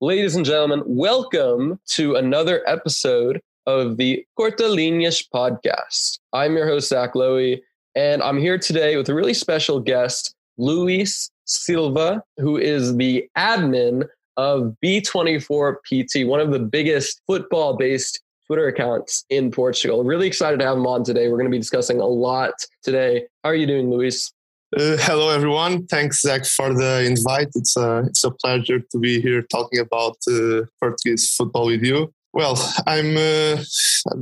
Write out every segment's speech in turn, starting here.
Ladies and gentlemen, welcome to another episode of the Corta Linhas podcast. I'm your host, Zach Lowy, and I'm here today with a really special guest, Luis Silva, who is the admin of B24PT, one of the biggest football based Twitter accounts in Portugal. Really excited to have him on today. We're going to be discussing a lot today. How are you doing, Luis? Uh, hello, everyone. Thanks, Zach, for the invite. It's a it's a pleasure to be here talking about uh, Portuguese football with you. Well, I'm uh,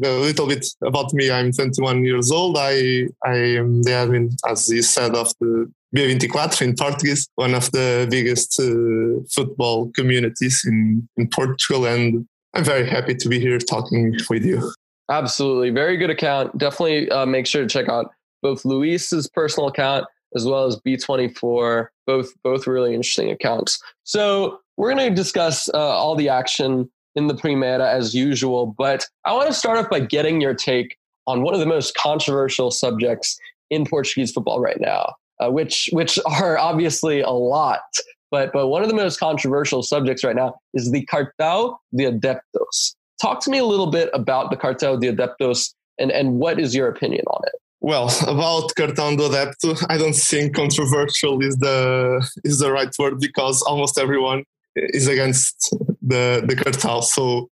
a little bit about me. I'm 21 years old. I I am the admin, as you said, of the B24 in Portuguese, one of the biggest uh, football communities in in Portugal, and I'm very happy to be here talking with you. Absolutely, very good account. Definitely uh, make sure to check out both Luis's personal account as well as B24, both both really interesting accounts. So we're going to discuss uh, all the action in the Primeira as usual, but I want to start off by getting your take on one of the most controversial subjects in Portuguese football right now, uh, which which are obviously a lot. But, but one of the most controversial subjects right now is the Cartão de Adeptos. Talk to me a little bit about the Cartão de Adeptos and, and what is your opinion on it? Well, about Cartão do Adepto, I don't think controversial is the is the right word because almost everyone is against the the cartel. So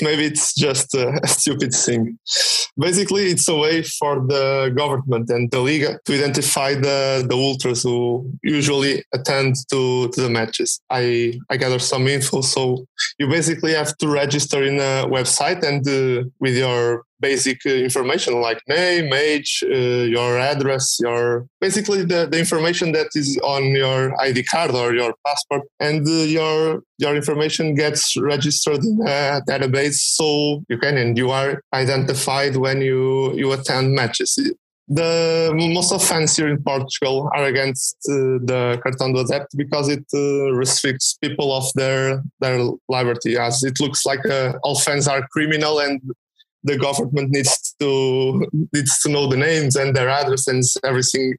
maybe it's just a, stupid thing. Basically, it's a way for the government and the Liga to identify the, the ultras who usually attend to, to the matches. I, I gather some info. So you basically have to register in a website and uh, with your basic uh, information like name, age, uh, your address, your basically the, the information that is on your ID card or your passport, and uh, your your information gets registered in a database, so you can and you are identified when you you attend matches. The most of fans here in Portugal are against uh, the Cartão do Adepto because it uh, restricts people of their their liberty, as it looks like uh, all fans are criminal and the government needs to needs to know the names and their address and everything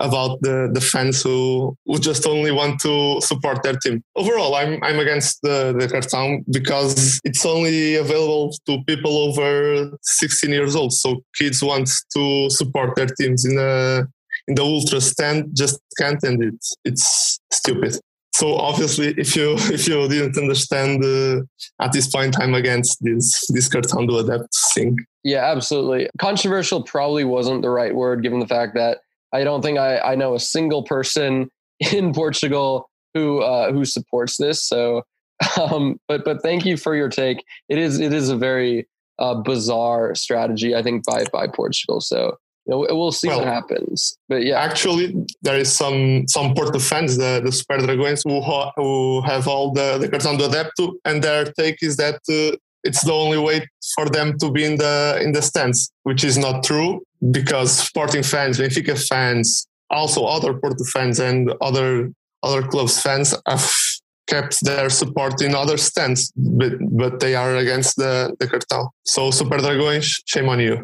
about the, the fans who, who just only want to support their team. Overall, I'm I'm against the, the cartão because it's only available to people over 16 years old. So kids want to support their teams in a in the ultra stand just can't and it's it's stupid so obviously if you if you didn't understand uh, at this point i'm against this this cartão do adapt thing. Yeah absolutely. Controversial probably wasn't the right word given the fact that i don't think i, I know a single person in portugal who uh, who supports this. So um, but but thank you for your take. It is it is a very uh, bizarre strategy i think by by portugal. So we'll see well, what happens. But yeah, actually, there is some some Porto fans, the, the Super Dragões, who ha- who have all the the cards cartão do adepto, and their take is that uh, it's the only way for them to be in the in the stands, which is not true because Sporting fans, Benfica fans, also other Porto fans and other other clubs fans have kept their support in other stands, but, but they are against the, the cartel. So Super Dragões, shame on you.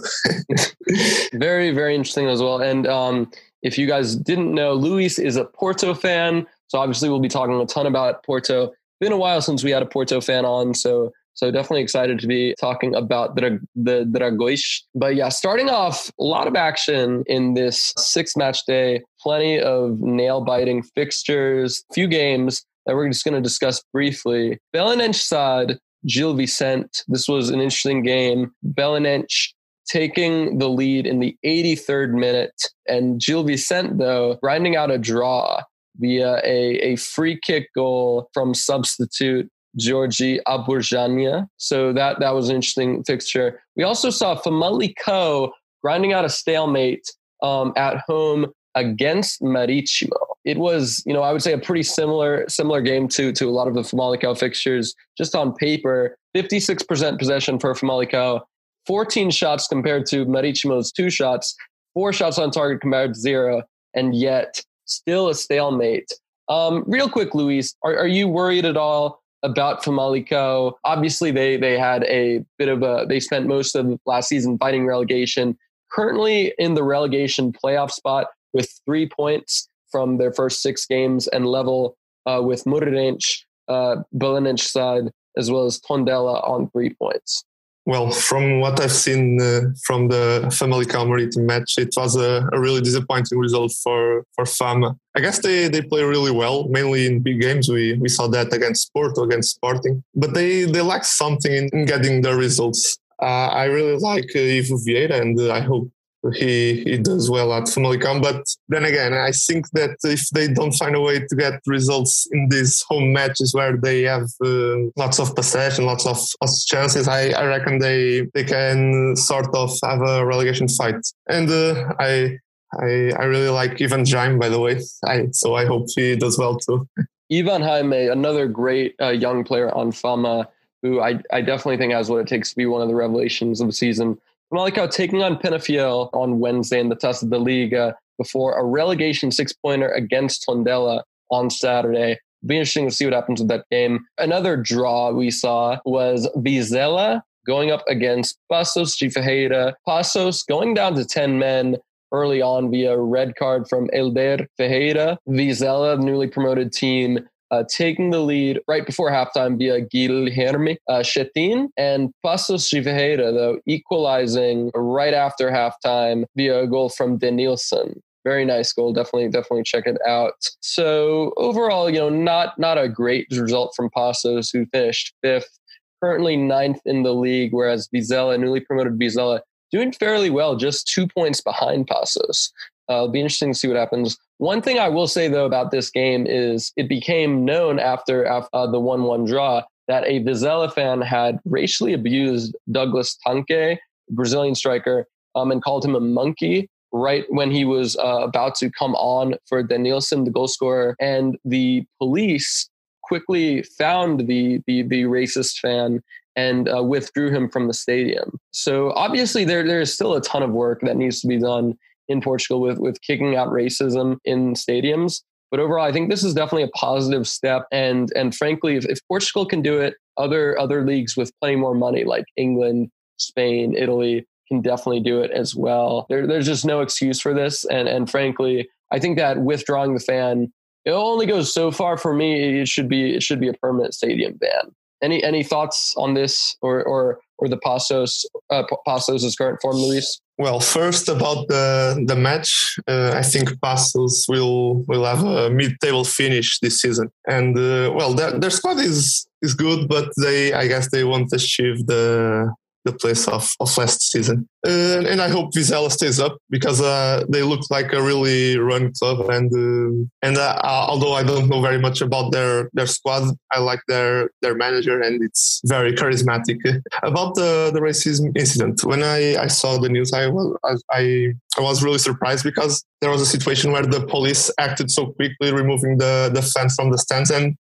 very, very interesting as well. And um, if you guys didn't know, Luis is a Porto fan. So obviously we'll be talking a ton about Porto. Been a while since we had a Porto fan on, so so definitely excited to be talking about the, the Dragões. But yeah, starting off, a lot of action in this six match day, plenty of nail biting fixtures, few games that we're just going to discuss briefly. Belenenses SAD, Gil Vicente. This was an interesting game. Belenenses taking the lead in the 83rd minute, and Gil Vicente, though, grinding out a draw via a, a free kick goal from substitute Georgi Aburjania. So that, that was an interesting fixture. We also saw Famalicão grinding out a stalemate um, at home against Marítimo. It was, you know, I would say a pretty similar similar game to to a lot of the Famalicão fixtures. Just on paper, 56% possession for Famalicão, 14 shots compared to Marítimo's two shots, four shots on target compared to zero, and yet still a stalemate. Um, real quick, Luis, are, are you worried at all about Famalicão? Obviously, they they had a bit of a they spent most of last season fighting relegation. Currently in the relegation playoff spot, with three points from their first six games and level uh, with Moreirense. uh, side, as well as Tondela on three points. Well, from what I've seen uh, from the Famalicão Marítimo match, it was a, a, really disappointing result for, for Fama. I guess they, they play really well, mainly in big games. We, we saw that against Porto, against Sporting, but they, they lack something in, in getting the results. Uh, I really like uh, Ivo Vieira, and uh, I hope he he does well at Famalicão. But then again, I think that if they don't find a way to get results in these home matches where they have uh, lots of possession, lots of, chances, I, I reckon they they can sort of have a relegation fight. And uh, I. I, I really like Ivan Jaime, by the way. I, so I hope he does well too. Ivan Jaime, another great uh, young player on Fama, who I, I definitely think has what it takes to be one of the revelations of the season. Famalicão taking on Penafiel on Wednesday in the Taça da Liga before a relegation six pointer against Tondela on Saturday. It'll be interesting to see what happens with that game. Another draw we saw was Vizela going up against de Ferreira. Paços going down to 10 men early on via red card from Helder Ferreira. Vizela, newly promoted team, uh, taking the lead right before halftime via Guilherme uh, Schettine and Paços de though, equalizing right after halftime via a goal from Denilson. Very nice goal. Definitely, definitely check it out. So overall, you know, not not a great result from Paços, who finished fifth, currently ninth in the league, whereas Vizela, newly promoted Vizela, doing fairly well, just two points behind Paços. Uh, it'll be interesting to see what happens. One thing I will say though about this game is it became known after, uh, the one-one draw that a Vizela fan had racially abused Douglas Tanque, Brazilian striker, um, and called him a monkey right when he was uh, about to come on for Denilson, the goal scorer, and the police quickly found the the, the racist fan and uh, withdrew him from the stadium. So obviously there there is still a ton of work that needs to be done in Portugal with with kicking out racism in stadiums. But overall, I think this is definitely a positive step. And and frankly, if, if Portugal can do it, other other leagues with plenty more money like England, Spain, Italy can definitely do it as well. There, there's just no excuse for this. And and frankly, I think that withdrawing the fan it only goes so far for me. It should be it should be a permanent stadium ban. Any any thoughts on this or or or the Paços uh, Paços' current form, Luis? Well, first about the the match, uh, I think Paços will will have a mid-table finish this season, and uh, well, their, their squad is is good, but they I guess they won't achieve the the place of, of last season. And I hope Vizela stays up because uh, they look like a really run club. And uh, and uh, although I don't know very much about their their squad, I like their their manager and it's very charismatic. about the the racism incident, when I, I saw the news, I was I I was really surprised because there was a situation where the police acted so quickly, removing the the fans from the stands and.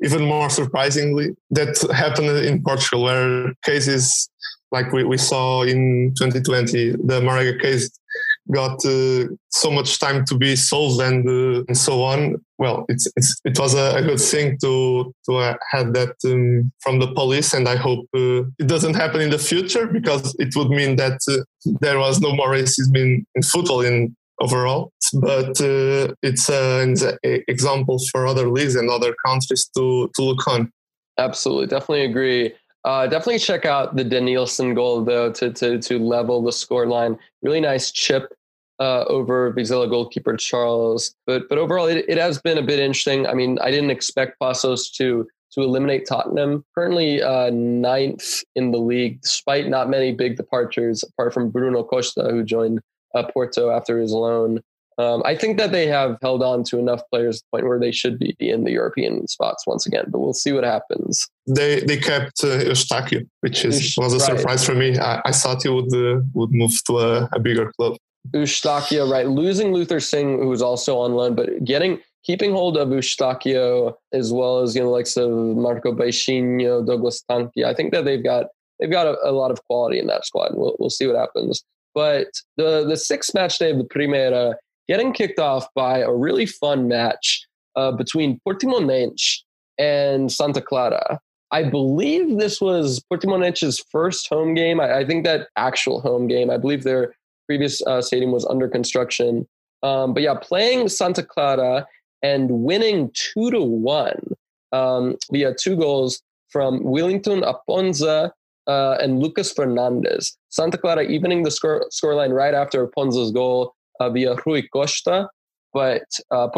Even more surprisingly, that happened in Portugal, where cases like we, we saw in 2020, the Marega case got uh, so much time to be solved and, uh, and so on. Well, it's, it's it was a, a, good thing to to uh, have that um, from the police, and I hope uh, it doesn't happen in the future because it would mean that uh, there was no more racism in, in football in overall. But uh, it's an example for other leagues and other countries to to look on. Absolutely, definitely agree. Uh, definitely check out the Denilson goal though to to to level the score line. Really nice chip uh, over Vizela goalkeeper Charles. But but overall, it, it has been a bit interesting. I mean, I didn't expect Paços to to eliminate Tottenham. Currently uh, ninth in the league, despite not many big departures, apart from Bruno Costa, who joined uh, Porto after his loan. Um, I think that they have held on to enough players to the point where they should be in the European spots once again, but we'll see what happens. They they kept uh, which is, was a right. surprise for me. I, I thought he would uh, would move to a, a bigger club. Eustáquio, right? Losing Luther Singh, who was also on loan, but getting keeping hold of Eustáquio as well as you know, like of Marco Baixinho, Douglas Tanque. I think that they've got they've got a, a lot of quality in that squad. We'll we'll see what happens. But the the sixth match day of the Primeira getting kicked off by a really fun match uh, between Portimonense and Santa Clara. I believe this was Portimonense's first home game. I, I, think that actual home game. I believe their previous uh, stadium was under construction. Um, but yeah, playing Santa Clara and winning two to one. um, via two goals from Willington Aponza uh, and Lucas Fernandes. Santa Clara evening the score scoreline right after Aponza's goal uh, via Rui Costa, but uh,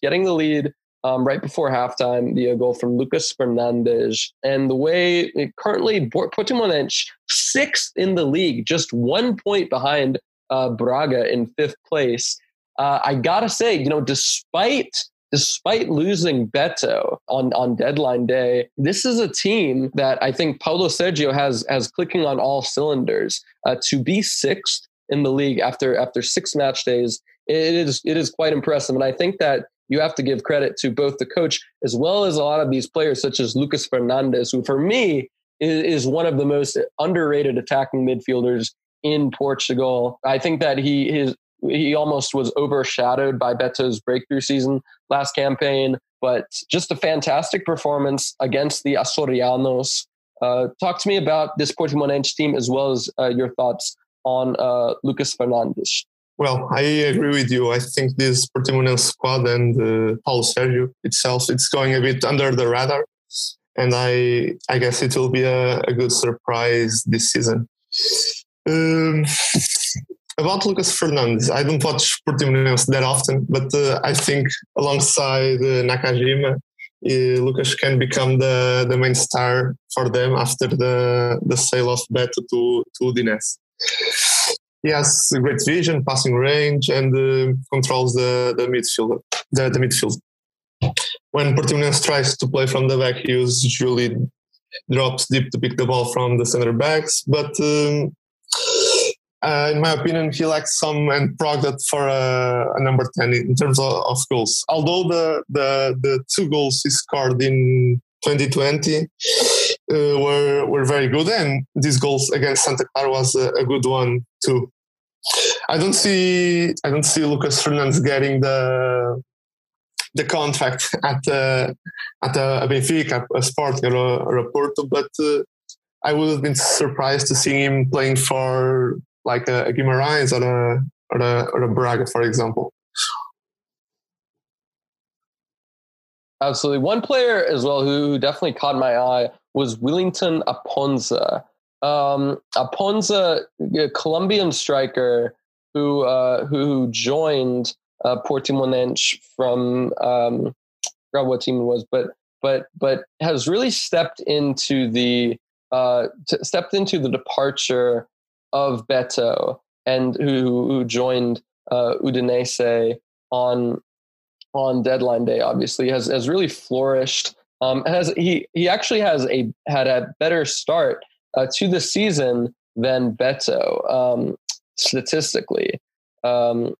getting the lead um, right before halftime via goal from Lucas Fernandes. And the way it currently Portimonense sixth in the league, just one point behind uh, Braga in fifth place. Uh, I gotta say, you know, despite despite losing Beto on, on deadline day, this is a team that I think Paulo Sergio has has clicking on all cylinders. Uh, to be sixth in the league after after six match days, it is it is quite impressive. And I think that you have to give credit to both the coach as well as a lot of these players, such as Lucas Fernandes, who for me is, is one of the most underrated attacking midfielders in Portugal. I think that he his he almost was overshadowed by Beto's breakthrough season last campaign, but just a fantastic performance against the Açorianos. Uh, talk to me about this Portimonense team as well as uh, your thoughts on uh, Lucas Fernandes. Well, I agree with you. I think this Portimonense squad and uh, Paulo Sergio itself, it's going a bit under the radar. And I, I guess it will be a, a good surprise this season. Um, about Lucas Fernandes, I don't watch Portimonense that often, but uh, I think alongside uh, Nakajima, uh, Lucas can become the, the main star for them after the, the sale of Beto to, to Udinese. He has great vision, passing range, and uh, controls the, the midfield. The, the midfield. When Portimonense tries to play from the back, he usually drops deep to pick the ball from the center backs, but um, uh, in my opinion, he lacks some and product for a, a, number 10 in terms of, of, goals. Although the, the, the two goals he scored in 2020 uh, were, were very good, and these goals against Santa Clara was a, a, good one too. I don't see I don't see Lucas Fernandes getting the the contract at uh, at a, Benfica, a Sporting, or a, or a Porto, but uh, I would have been surprised to see him playing for like a, a Guimarães or a, or a, or a Braga, for example. Absolutely. One player as well who definitely caught my eye was Willington Aponza. Um, Aponza, a Colombian striker who uh, who joined uh, Portimonense from um, I forgot what team it was, but but but has really stepped into the uh, t- stepped into the departure of Beto and who who joined uh, Udinese on on deadline day. Obviously, has has really flourished. Um, has he he actually has a had a better start uh, to the season than Beto um, statistically. Um,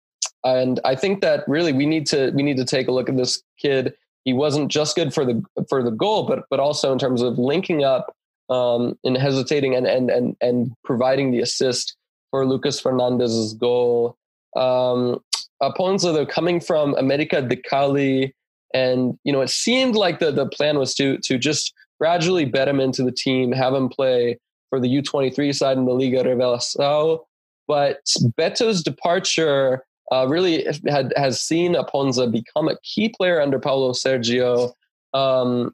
and I think that really we need to we need to take a look at this kid. He wasn't just good for the for the goal, but but also in terms of linking up um, and hesitating and, and, and, and providing the assist for Lucas Fernandes's goal. Um, Aponza, though, coming from America de Cali, and you know, it seemed like the, the plan was to to just gradually bet him into the team, have him play for the U23 side in the Liga Revelação. But Beto's departure uh, really had has seen Aponza become a key player under Paulo Sergio. Um,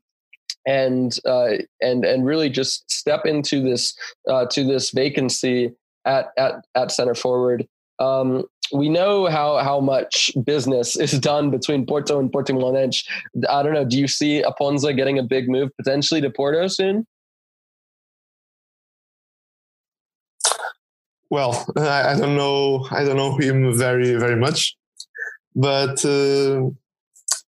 and uh, and and really just step into this uh, to this vacancy at at at center forward. Um, we know how how much business is done between Porto and Portimonense. I don't know. Do you see Aponza getting a big move potentially to Porto soon? Well, I, don't know. I don't know him very very much, but. Uh,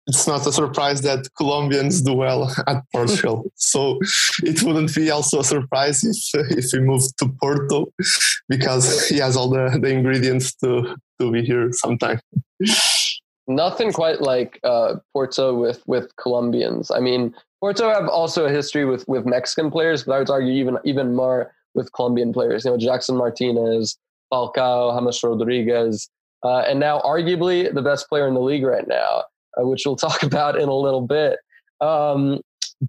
it's not a surprise that Colombians do well at Portugal. so it wouldn't be also a surprise if if he moved to Porto because he has all the, the ingredients to to be here sometime. Nothing quite like uh, Porto with with Colombians. I mean, Porto have also a history with with Mexican players, but I would argue even even more with Colombian players. You know, Jackson Martinez, Falcao, James Rodriguez, uh, and now arguably the best player in the league right now uh, which we'll talk about in a little bit. Um,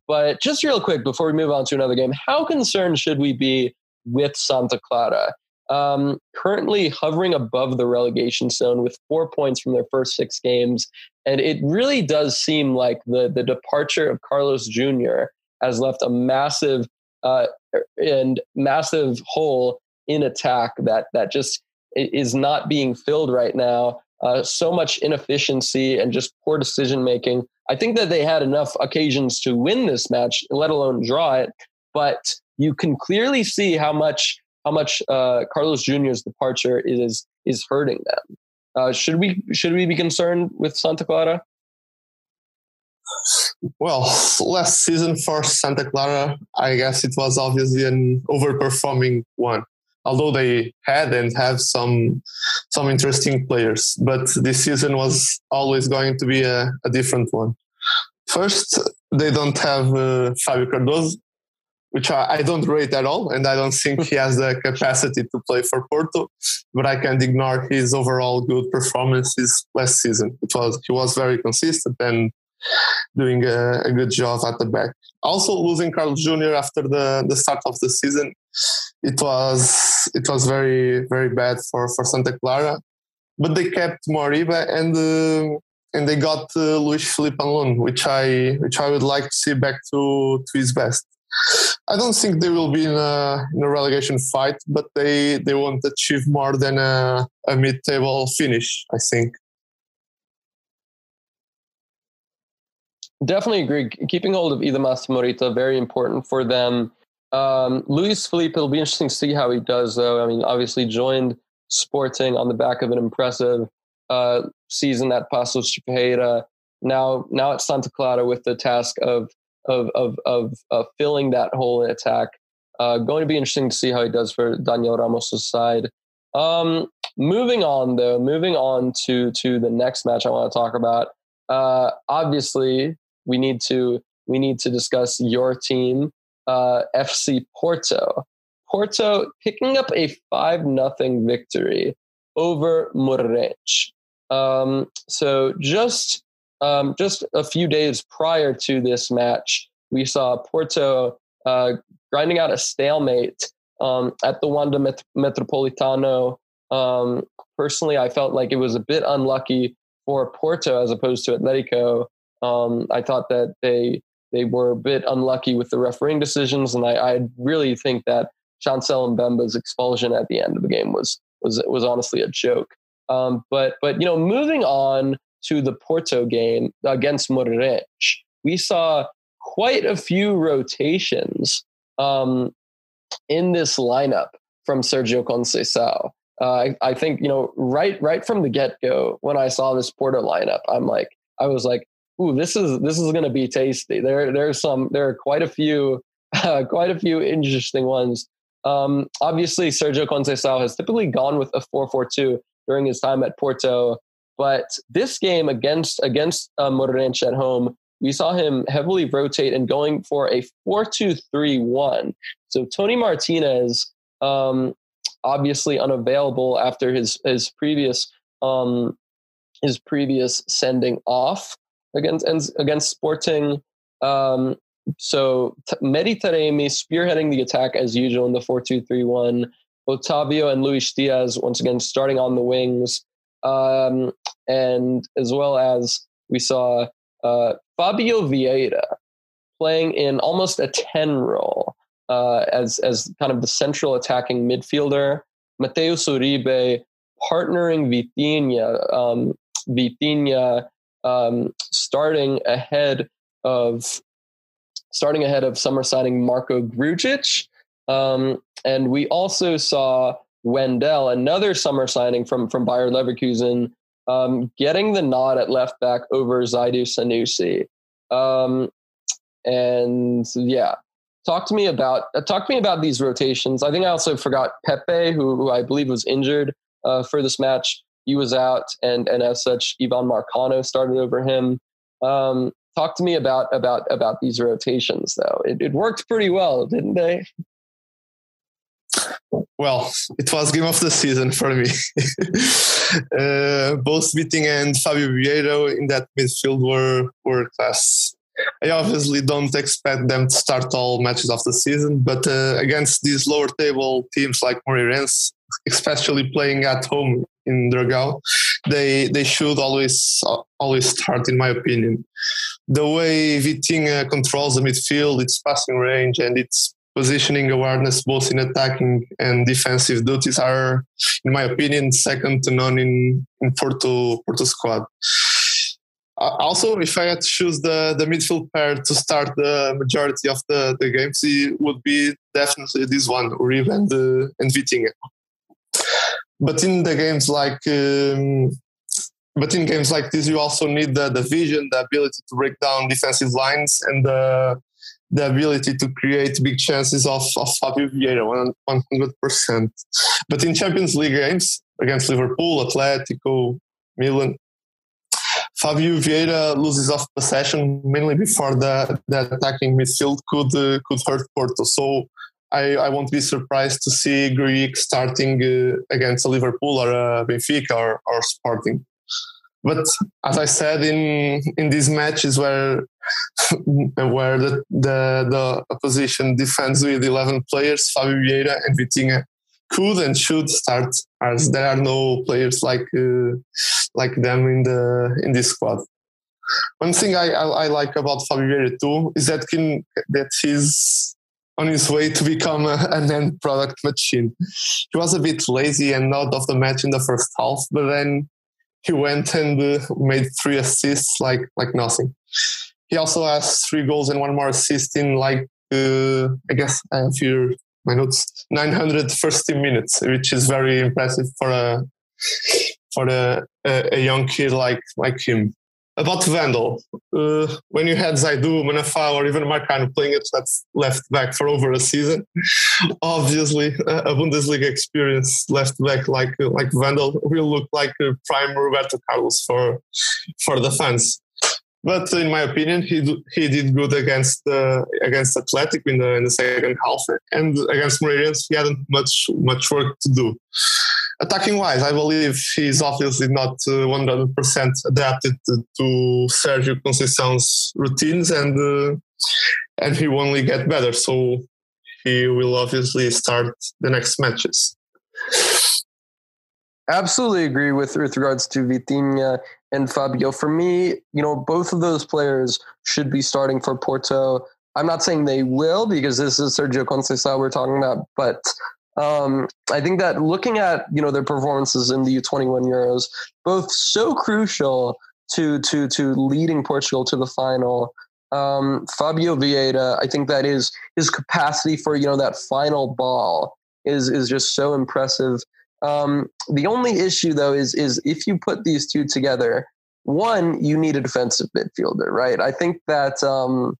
but just real quick before we move on to another game, how concerned should we be with Santa Clara? um, currently hovering above the relegation zone with four points from their first six games. And it really does seem like the, the departure of Carlos Jr. has left a massive uh, and massive hole in attack that that just is not being filled right now. Uh, so much inefficiency and just poor decision making. I think that they had enough occasions to win this match, let alone draw it. But you can clearly see how much how much uh, Carlos Jr.'s departure is is hurting them. Uh, should we should we be concerned with Santa Clara? Well, last season for Santa Clara, I guess it was obviously an overperforming one. Although they had and have some some interesting players, but this season was always going to be a, a different one. First, they don't have uh, Fabio Cardoso, which I, I, don't rate at all, and I don't think he has the capacity to play for Porto. But I can't ignore his overall good performances last season. It was he was very consistent and doing a, a good job at the back. Also, losing Carlos Jr. after the, the start of the season, it was it was very very bad for for Santa Clara. But they kept Morita and. Uh, and they got uh, Luiz Phellype on which I which I would like to see back to to his best. I don't think they will be in a, in a relegation fight, but they, they won't achieve more than a, a mid table finish, I think. Definitely agree. Keeping hold of Hidemasa Morita, very important for them. Um, Luiz Phellype, it'll be interesting to see how he does, though. I mean, obviously joined Sporting on the back of an impressive uh, season at de Ferreira. Now, now at Santa Clara with the task of of of of uh, filling that hole in attack. Uh, going to be interesting to see how he does for Daniel Ramos' side. Um, moving on though, moving on to to the next match I want to talk about. Uh, obviously, we need to we need to discuss your team, uh, FC Porto. Porto picking up a five nothing victory over Moreirense. Um, so just um, just a few days prior to this match, we saw Porto uh, grinding out a stalemate um, at the Wanda Met- Metropolitano. Um, personally, I felt like it was a bit unlucky for Porto as opposed to Atletico. Um, I thought that they they were a bit unlucky with the refereeing decisions, and I, I really think that Chancel Mbemba's expulsion at the end of the game was was was honestly a joke. Um, but but you know, moving on to the Porto game against Moreirense, we saw quite a few rotations um, in this lineup from Sergio Conceição. Uh, I, I, think you know right right from the get go when I saw this Porto lineup, I'm like I was like, "Ooh, this is this is going to be tasty." There there's some there are quite a few uh, quite a few interesting ones. Um, obviously, Sergio Conceição has typically gone with a 4-4-2 during his time at Porto. But this game against against uh, at home, we saw him heavily rotate and going for a 4-2-3-1. So Toni Martinez, um, obviously unavailable after his his previous um, his previous sending off against against Sporting. Um, so Mehdi Taremi spearheading the attack as usual in the 4-2-3-1. Otavio and Luis Diaz once again starting on the wings um, and as well as we saw uh, Fabio Vieira playing in almost a 10 role uh, as, as kind of the central attacking midfielder. Mateus Uribe partnering Vitinha, um, Vitinha um, starting ahead of starting ahead of summer signing Marko Grujic. Um, and we also saw Wendell, another summer signing from from Bayer Leverkusen, um, getting the nod at left back over Zaidu Sanusi. Um, and yeah, talk to me about uh, talk to me about these rotations. I think I also forgot Pepe, who, who I believe was injured uh, for this match. He was out, and and as such, Ivan Marcano started over him. Um, talk to me about about about these rotations, though. It, it worked pretty well, didn't they? Well, it was game of the season for me. uh, both Vitinha and Fabio Vieira in that midfield were were class. I obviously don't expect them to start all matches of the season, but uh, against these lower table teams like Moreirense, especially playing at home in Dragao, they they should always always start, in my opinion. The way Vitinha controls the midfield, its passing range, and its positioning awareness, both in attacking and defensive duties, are, in my opinion, second to none in in Porto Porto squad. Uh, also, if I had to choose the, the midfield pair to start the majority of the, the games, it would be definitely this one, Uribe and, uh, and Vitinha. But in the games like um, but in games like this, you also need the, the vision, the ability to break down defensive lines, and the the ability to create big chances of, of Fabio Vieira, 100%. But in Champions League games against Liverpool, Atletico, Milan, Fabio Vieira loses off possession mainly before the, the attacking midfield could uh, could hurt Porto. So I, I won't be surprised to see Grujic starting uh, against Liverpool or Benfica or, or Sporting. But as I said in in these matches where where the, the, the opposition defends with 11 players, Fabio Vieira and Vitinha could and should start as there are no players like uh, like them in the in this squad. One thing I, I, I like about Fabio Vieira too is that can, that he's on his way to become a, an end product machine. He was a bit lazy and out of the match in the first half, but then he went and uh, made three assists like like nothing. He also has three goals and one more assist in like uh, I guess I have here my notes 930 minutes, which is very impressive for a for a, a, a young kid like like him. About Wendell, uh, when you had Zaidu, Manafá, or even Marcano playing at left back for over a season, obviously a Bundesliga experience left back like like Wendell will look like prime Roberto Carlos for for the fans. But in my opinion, he he did good against uh, against Athletic in the in the second half, and against Moreirense he hadn't much much work to do. Attacking wise, I believe he's obviously not uh, one hundred percent adapted to, to Sergio Conceição's routines, and uh, and he will only get better. So he will obviously start the next matches. Absolutely agree with with regards to Vitinha and Fabio. For me, you know, both of those players should be starting for Porto. I'm not saying they will because this is Sergio Conceição we're talking about, but um, I think that looking at you know their performances in the U21 Euros, both so crucial to to to leading Portugal to the final. Um, Fabio Vieira, I think that is his capacity for you know that final ball is is just so impressive. Um, the only issue though is is if you put these two together, one you need a defensive midfielder, right? I think that um,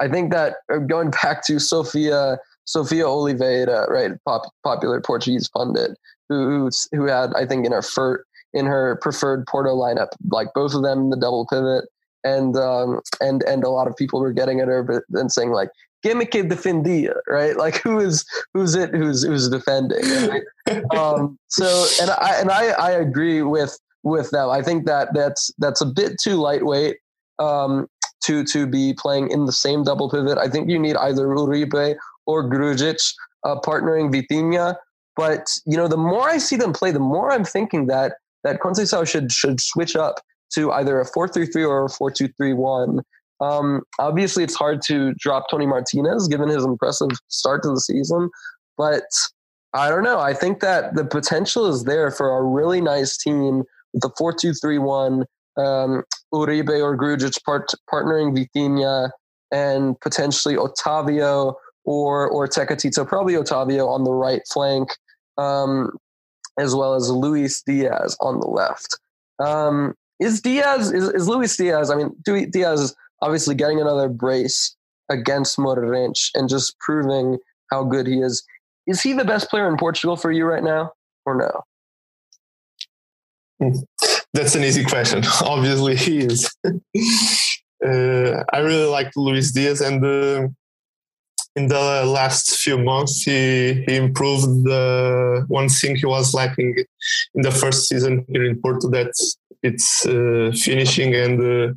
I think that uh, going back to Sofia Sofia Oliveira, right, pop, popular Portuguese pundit who who had I think in her fir- in her preferred Porto lineup, like both of them the double pivot, and um, and and a lot of people were getting at her but then saying like que defendia, right? Like who is who's it who's who's defending? Right? um, so and I and I I agree with with them. I think that that's that's a bit too lightweight um, to to be playing in the same double pivot. I think you need either Uribe or Grujic uh, partnering Vitinha. But you know, the more I see them play, the more I'm thinking that that Conceição should should switch up to either a four three three or a four two three one um, obviously, it's hard to drop Toni Martinez given his impressive start to the season, but I don't know. I think that the potential is there for a really nice team with the four-two-three-one. Um, Uribe or Grujic part, partnering Vitinha and potentially Otavio or or Tecatito, probably Otavio on the right flank, um, as well as Luis Diaz on the left. Um, is Diaz is, is Luis Diaz? I mean, Diaz is obviously getting another brace against Moreirense and just proving how good he is. Is he the best player in Portugal for you right now, or no? Hmm. That's an easy question. Obviously, he is. uh, I really like Luis Diaz, and uh, in the last few months, he he improved. The one thing he was lacking in the first season here in Porto that it's uh, finishing and uh,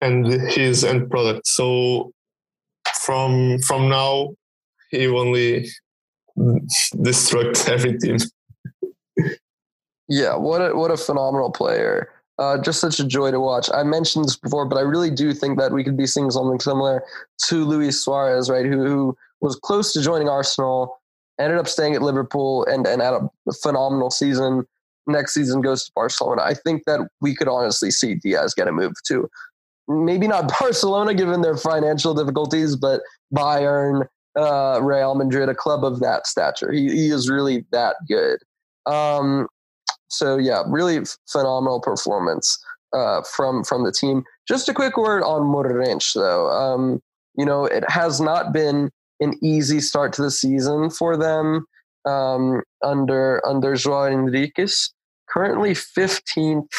and his end product. So from from now, he only destruct every team. Yeah, what a what a phenomenal player. Uh, just such a joy to watch. I mentioned this before, but I really do think that we could be seeing something similar to Luis Suarez, right? Who, who was close to joining Arsenal, ended up staying at Liverpool, and and had a phenomenal season. Next season goes to Barcelona. I think that we could honestly see Diaz get a move to maybe not Barcelona given their financial difficulties, but Bayern, uh, Real Madrid, a club of that stature. He, he is really that good. Um, so yeah, really phenomenal performance uh, from from the team. Just a quick word on Moreirense, though. Um, you know, it has not been an easy start to the season for them um, under under João Henriques. Currently 15th,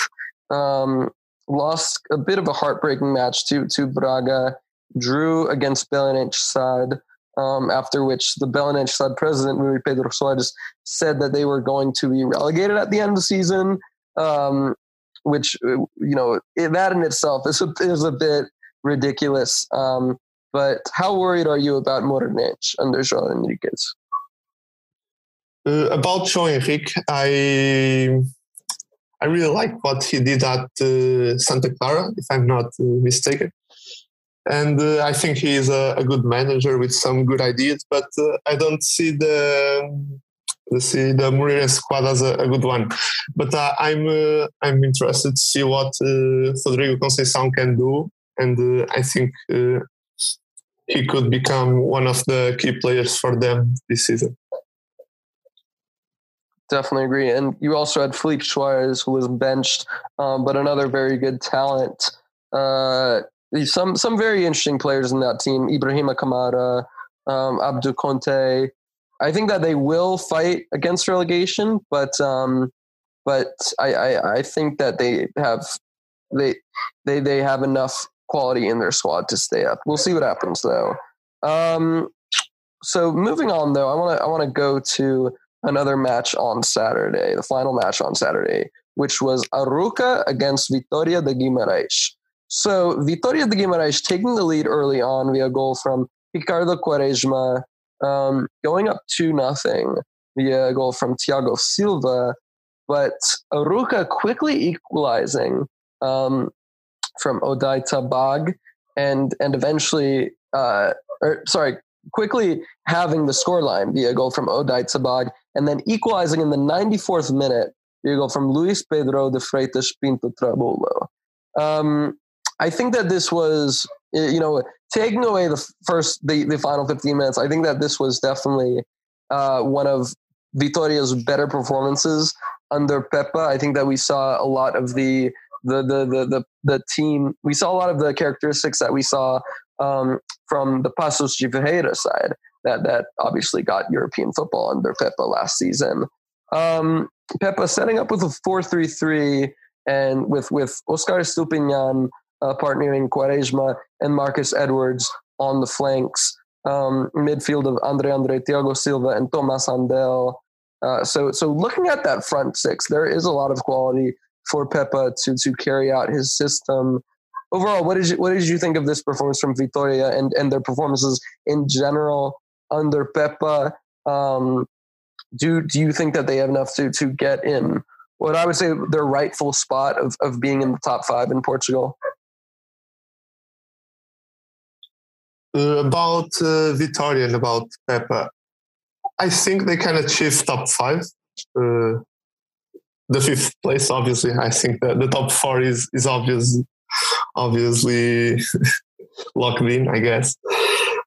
um, lost a bit of a heartbreaking match to to Braga, drew against Belenenses. Um, after which the Belenenses side president Rui Pedro Soares said that they were going to be relegated at the end of the season, um, which you know that in itself is a, is a bit ridiculous. Um, but how worried are you about Moreirense under João Henriques? Uh, about João Henrique, I I really like what he did at uh, Santa Clara, if I'm not uh, mistaken. And uh, I think he is a, a, good manager with some good ideas, but uh, I don't see the see the Moreirense squad as a, a, good one. But uh, I'm uh, I'm interested to see what Rodrigo Conceição can do, and I think he could become one of the key players for them this season. Definitely agree. And you also had Filipe Soares, who was benched, um, but another very good talent. Uh, some some very interesting players in that team. Ibrahima Kamara, um, Abdou Conte. I think that they will fight against relegation, but um, but I, I, I think that they have they they they have enough quality in their squad to stay up. We'll see what happens though. Um, so moving on though, I want to I want to go to another match on Saturday, the final match on Saturday, which was Arouca against Vitoria de Guimarães. So Vitoria de Guimarães taking the lead early on via goal from Ricardo Quaresma, um, going up two nothing via goal from Tiago Silva, but Arouca quickly equalizing um, from Oday Dabbagh and and eventually, uh, or sorry, quickly having the scoreline via goal from Oday Dabbagh and then equalizing in the 94th minute via goal from Luis Pedro de Freitas Pinto Trabulo. Um, I think that this was, you know, taking away the first, the, the final 15 minutes, I think that this was definitely uh, one of Vitoria's better performances under Pepa. I think that we saw a lot of the the the the the, the team. We saw a lot of the characteristics that we saw um, from the Paços de Ferreira side that that obviously got European football under Pepa last season. Um, Pepa setting up with a four-three-three and with with Oscar Estupiñan uh, partnering Quaresma and Marcus Edwards on the flanks. Um, midfield of Andre Andre, Tiago Silva, and Tomas Händel. Uh, so, so looking at that front six, there is a lot of quality for Pepa to to carry out his system. Overall, what did you, what did you think of this performance from Vitoria and and their performances in general under Pepa? Um, do do you think that they have enough to to get in what I would say their rightful spot of of being in the top five in Portugal? About uh, Vitoria and about Pepe, I think they can achieve top five. Uh, the fifth place, obviously. I think that the top four is is obvious, obviously locked in, I guess.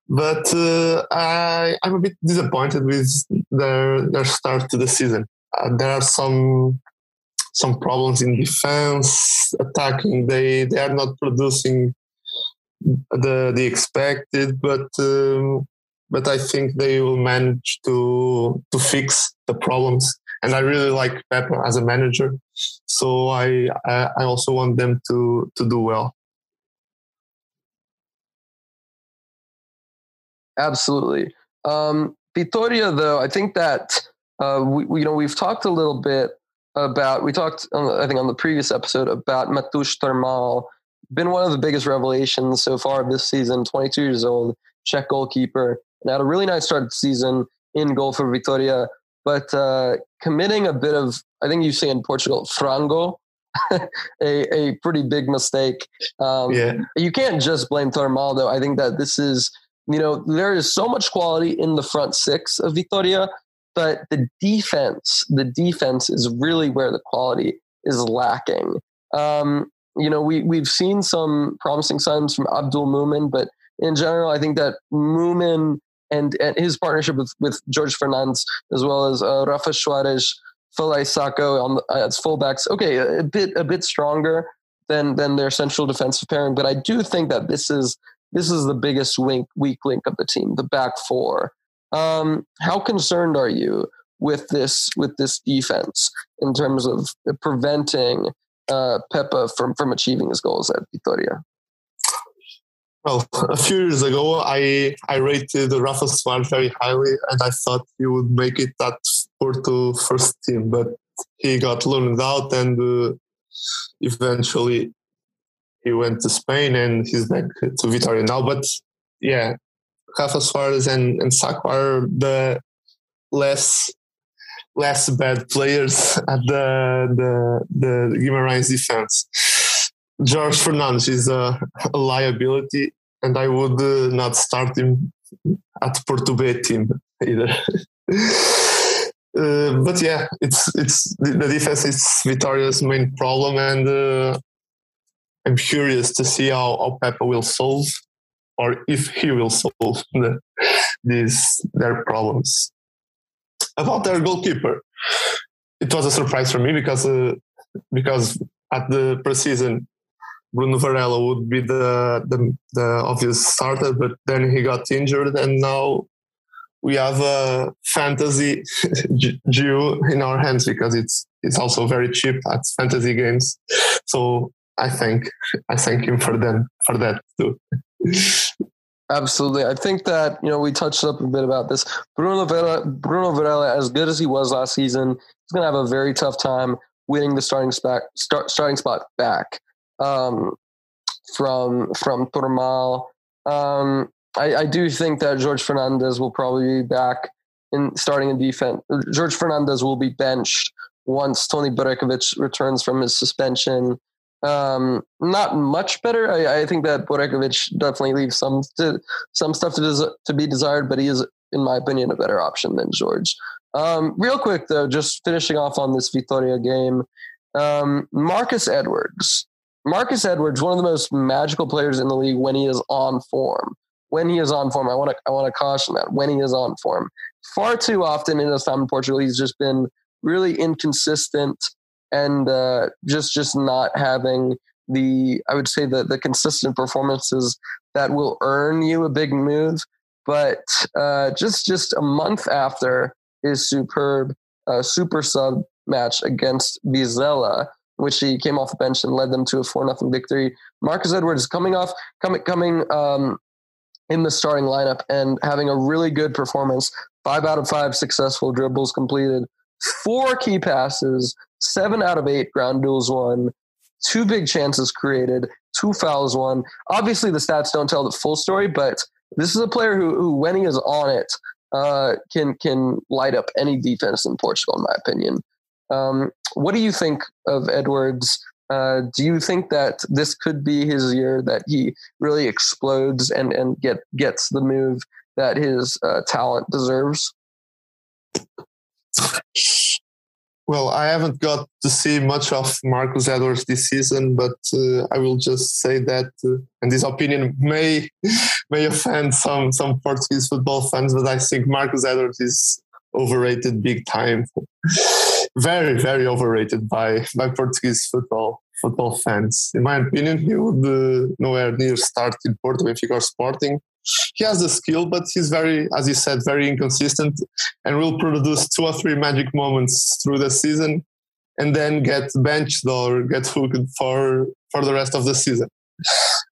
But uh, I I'm a bit disappointed with their their start to the season. Uh, there are some some problems in defense, attacking. They they are not producing the the expected, but um, but I think they will manage to to fix the problems and I really like Pep as a manager. So I I also want them to to do well. Absolutely. Um, Vitoria, though, I think that uh, we, you know we've talked a little bit about we talked I think on the previous episode about Matouš Trmal, been one of the biggest revelations so far this season. 22 years old, Czech goalkeeper, and had a really nice start to the season in goal for Vitoria, but uh, committing a bit of, I think you say in Portugal, frango, a, a pretty big mistake. Um, yeah. You can't just blame Trmal, though. I think that this is, you know, there is so much quality in the front six of Vitoria, but the defense, the defense is really where the quality is lacking. Um, you know, we, we've seen some promising signs from Abdul Mumin, but in general, I think that Mumin and, and his partnership with, with George Fernandes, as well as uh, Rafa Soares, Falaye Sacko on the, uh, as fullbacks, okay, a bit a bit stronger than than their central defensive pairing, but I do think that this is this is the biggest weak weak link of the team, the back four. Um, how concerned are you with this with this defense in terms of preventing uh, from from achieving his goals at Vitoria? Well, a few years ago, I I rated Rafa Soares very highly, and I thought he would make it that Porto first team, but he got loaned out, and uh, eventually he went to Spain, and he's back to Vitoria now. But yeah, Rafa Soares and and Sacko are the less less bad players at the the the Guimarães defense. George Fernandes is a, a liability, and I would uh, not start him at Porto B team either. uh, but yeah, it's it's the, defense is Vitoria's main problem, and uh, I'm curious to see how, how Pepa will solve, or if he will solve the, these their problems. About their goalkeeper, it was a surprise for me because uh, because at the preseason Bruno Varela would be the, the, the obvious starter, but then he got injured, and now we have a fantasy Jew in our hands because it's it's also very cheap at fantasy games. So I thank I thank him for them for that too. Absolutely, I think that you know we touched up a bit about this. Bruno Varela, Bruno Varela, as good as he was last season, he's going to have a very tough time winning the starting spot start, starting spot back um, from from Trmal. Um, I, I, do think that George Fernandes will probably be back in starting in defense. George Fernandes will be benched once Toni Borevković returns from his suspension. Um, not much better. I, I, think that Borevković definitely leaves some to, some stuff to, des- to be desired, but he is, in my opinion, a better option than George. Um, real quick though, just finishing off on this Vitoria game, um, Marcus Edwards. Marcus Edwards, one of the most magical players in the league when he is on form. When he is on form, I want to I want to caution that when he is on form. Far too often in his time in Portugal, he's just been really inconsistent and uh, just just not having the I would say the the consistent performances that will earn you a big move. But uh, just just a month after his superb uh, super sub match against Vizela, which he came off the bench and led them to a four nothing victory. Marcus Edwards coming off coming coming um, in the starting lineup and having a really good performance. Five out of five successful dribbles completed, four key passes, seven out of eight ground duels won, two big chances created, two fouls won. Obviously, the stats don't tell the full story, but this is a player who, who when he is on it, uh, can can light up any defense in Portugal, in my opinion. Um, what do you think of Edwards? Uh, do you think that this could be his year that he really explodes and and get gets the move that his uh, talent deserves? Well, I haven't got to see much of Marcus Edwards this season, but uh, I will just say that, uh, and this opinion may may offend some some Portuguese football fans, but I think Marcus Edwards is overrated big time very, very overrated by by Portuguese football football fans. In my opinion, he would uh, nowhere near start in Porto Benfica or Sporting. He has the skill, but he's very, as you said, very inconsistent, and will produce two or three magic moments through the season, and then get benched or get hooked for for the rest of the season.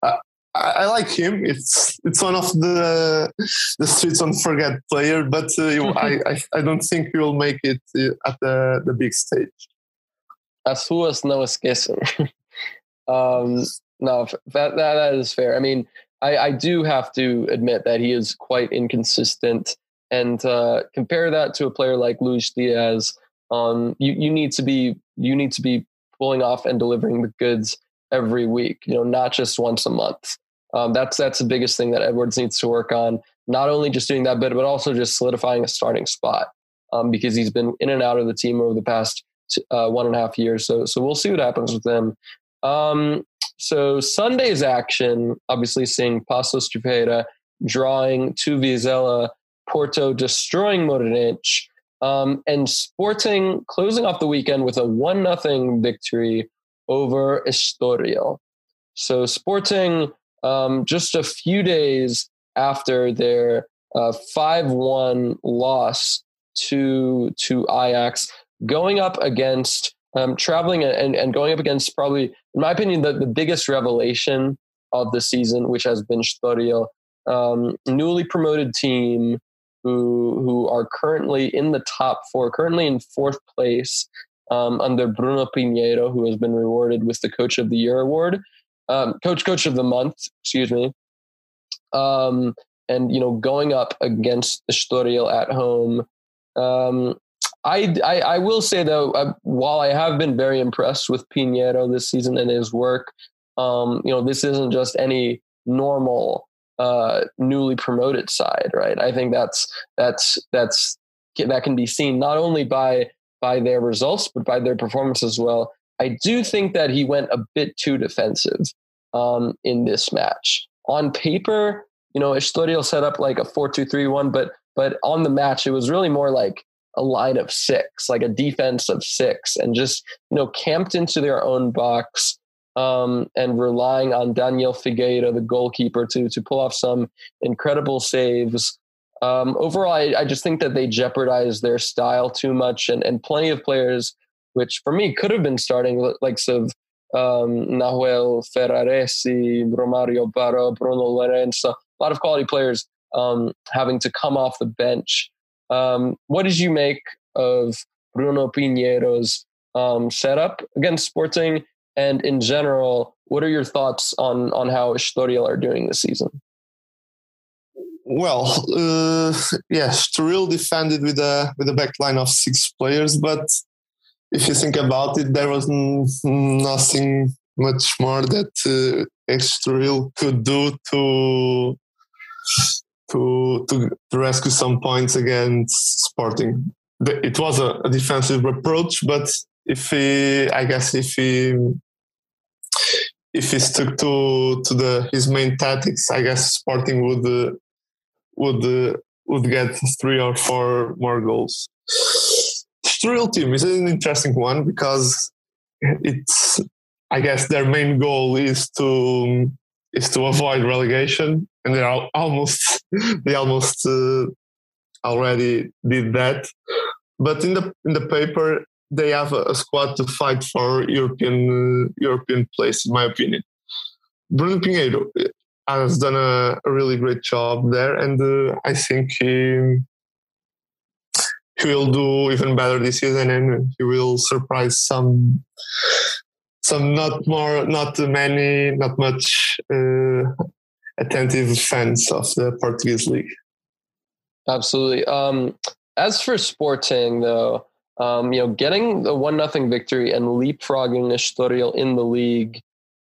Uh, I, I, like him. It's it's one of the the streets on forget player, but uh, I, I, I don't think he will make it uh, at the the big stage. As suas não esquecem. um, no, that, that that is fair. I mean, I, I do have to admit that he is quite inconsistent. and uh, compare that to a player like Luis Diaz. You you need to be you need to be pulling off and delivering the goods every week. You know, not just once a month. Um, that's that's the biggest thing that Edwards needs to work on. Not only just doing that bit, but also just solidifying a starting spot um, because he's been in and out of the team over the past uh, one and a half years. So so we'll see what happens with him. Um, so Sunday's action, obviously seeing de Ferreira drawing to Vizela, Porto destroying Moreirense, um, and Sporting closing off the weekend with a one nothing victory over Estoril. So Sporting, um, just a few days after their uh, five uh, one loss to to Ajax, going up against um, traveling and, and going up against probably, in my opinion, the, the biggest revelation of the season, which has been Estoril, um, newly promoted team who who are currently in the top four, currently in fourth place um, under Bruno Pinheiro, who has been rewarded with the Coach of the Year award, um, Coach Coach of the Month, excuse me. Um, and you know, going up against Estoril at home. I, I, I will say though, uh, while I have been very impressed with Pinheiro this season and his work, um, you know, this isn't just any normal uh, newly promoted side, right? I think that's that's that's that can be seen not only by by their results but by their performance as well. I do think that he went a bit too defensive um, in this match. On paper, you know, Estoril set up like a four-two-three-one, but but on the match, it was really more like a line of six, like a defense of six, and just you know camped into their own box um, and relying on Daniel Figueira, the goalkeeper, to to pull off some incredible saves. Um, overall, I, I, just think that they jeopardized their style too much, and, and plenty of players, which for me could have been starting, likes of um, Nahuel Ferraresi, Romario Baró, Bruno Lourenço, a lot of quality players um, having to come off the bench. Um, what did you make of Bruno Pinheiro's um, setup against Sporting? And in general, what are your thoughts on on how Estoril are doing this season? Well, uh, yeah, Estoril defended with a with a back line of six players, but if you think about it, there was nothing much more that uh, Estoril could do to to, to to rescue some points against Sporting. It was a, a defensive approach, but if he, I guess, if he if he stuck to to the his main tactics, I guess Sporting would would would get three or four more goals. Real team is an interesting one because it's I guess their main goal is to is to avoid relegation, and they are almost they almost uh, already did that. But in the in the paper, they have a, a squad to fight for European uh, European place, in my opinion. Bruno Pinheiro has done a, a really great job there, and uh, I think he he will do even better this season, and he will surprise some some not more, not many, not much uh, attentive fans of the Portuguese league. Absolutely. Um, as for Sporting, though, um, you know, getting the one nothing victory and leapfrogging Estoril in the league,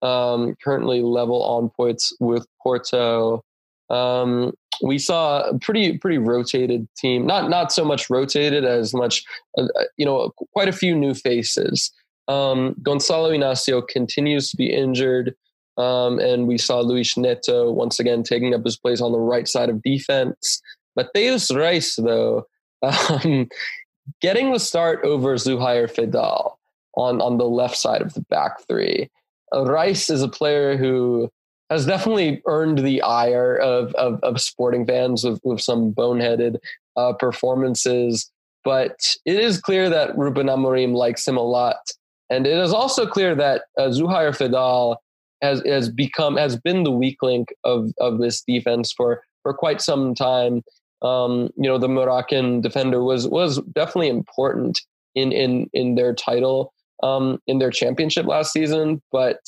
um, currently level on points with Porto. Um, we saw a pretty pretty rotated team. Not not so much rotated as much, uh, uh you know, quite a few new faces. Um, Gonçalo Inácio continues to be injured, um, and we saw Luis Neto once again taking up his place on the right side of defense. Mateus Reis, though, um, getting the start over Zouhair Feddal on, on the left side of the back three. Uh, Reis is a player who has definitely earned the ire of, of, of sporting fans with, with some boneheaded uh, performances. But it is clear that Ruben Amorim likes him a lot. And it is also clear that uh, Zouhair Feddal has, has become, has been the weak link of, of this defense for, for quite some time um, you know, the Moroccan defender was was definitely important in in in their title um, in their championship last season. But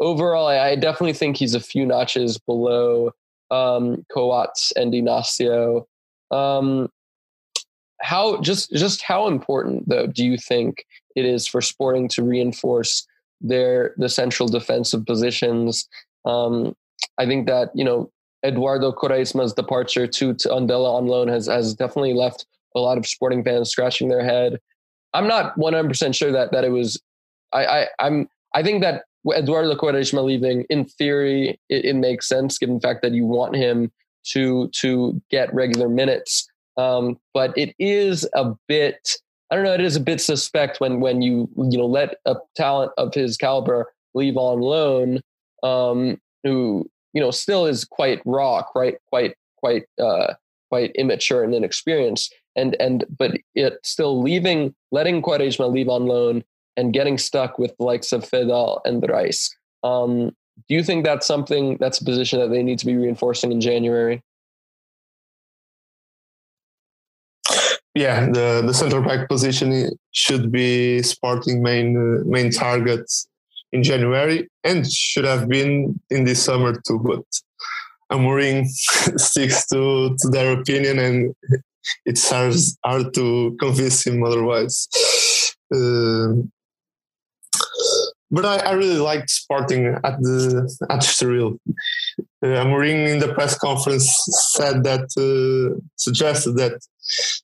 overall, I, I definitely think he's a few notches below um, Coates and Inácio. Um, how just just how important though do you think it is for Sporting to reinforce their the central defensive positions? Um, I think that you know Eduardo Quaresma's departure to, to Tondela on loan has has definitely left a lot of Sporting fans scratching their head. I'm not 100 percent sure that that it was. I, I I'm I think that Eduardo Quaresma leaving, in theory, it, it, makes sense given the fact that you want him to to get regular minutes. Um, but it is a bit, I don't know, it is a bit suspect when when you you know let a talent of his caliber leave on loan, um, who you know still is quite raw, quite quite quite uh, quite immature and inexperienced, and and but it still leaving letting Quaresma leave on loan and getting stuck with the likes of Feddal and Reis. Um, do you think that's something that's a position that they need to be reinforcing in January? Yeah, the the center back position should be Sporting main uh, main targets in January and should have been in this summer too. But Amorim sticks to to their opinion, and it's hard hard to convince him otherwise. Uh, but I, I, really liked Sporting at the at Estoril. Uh, Amorim in the press conference said that uh, suggested that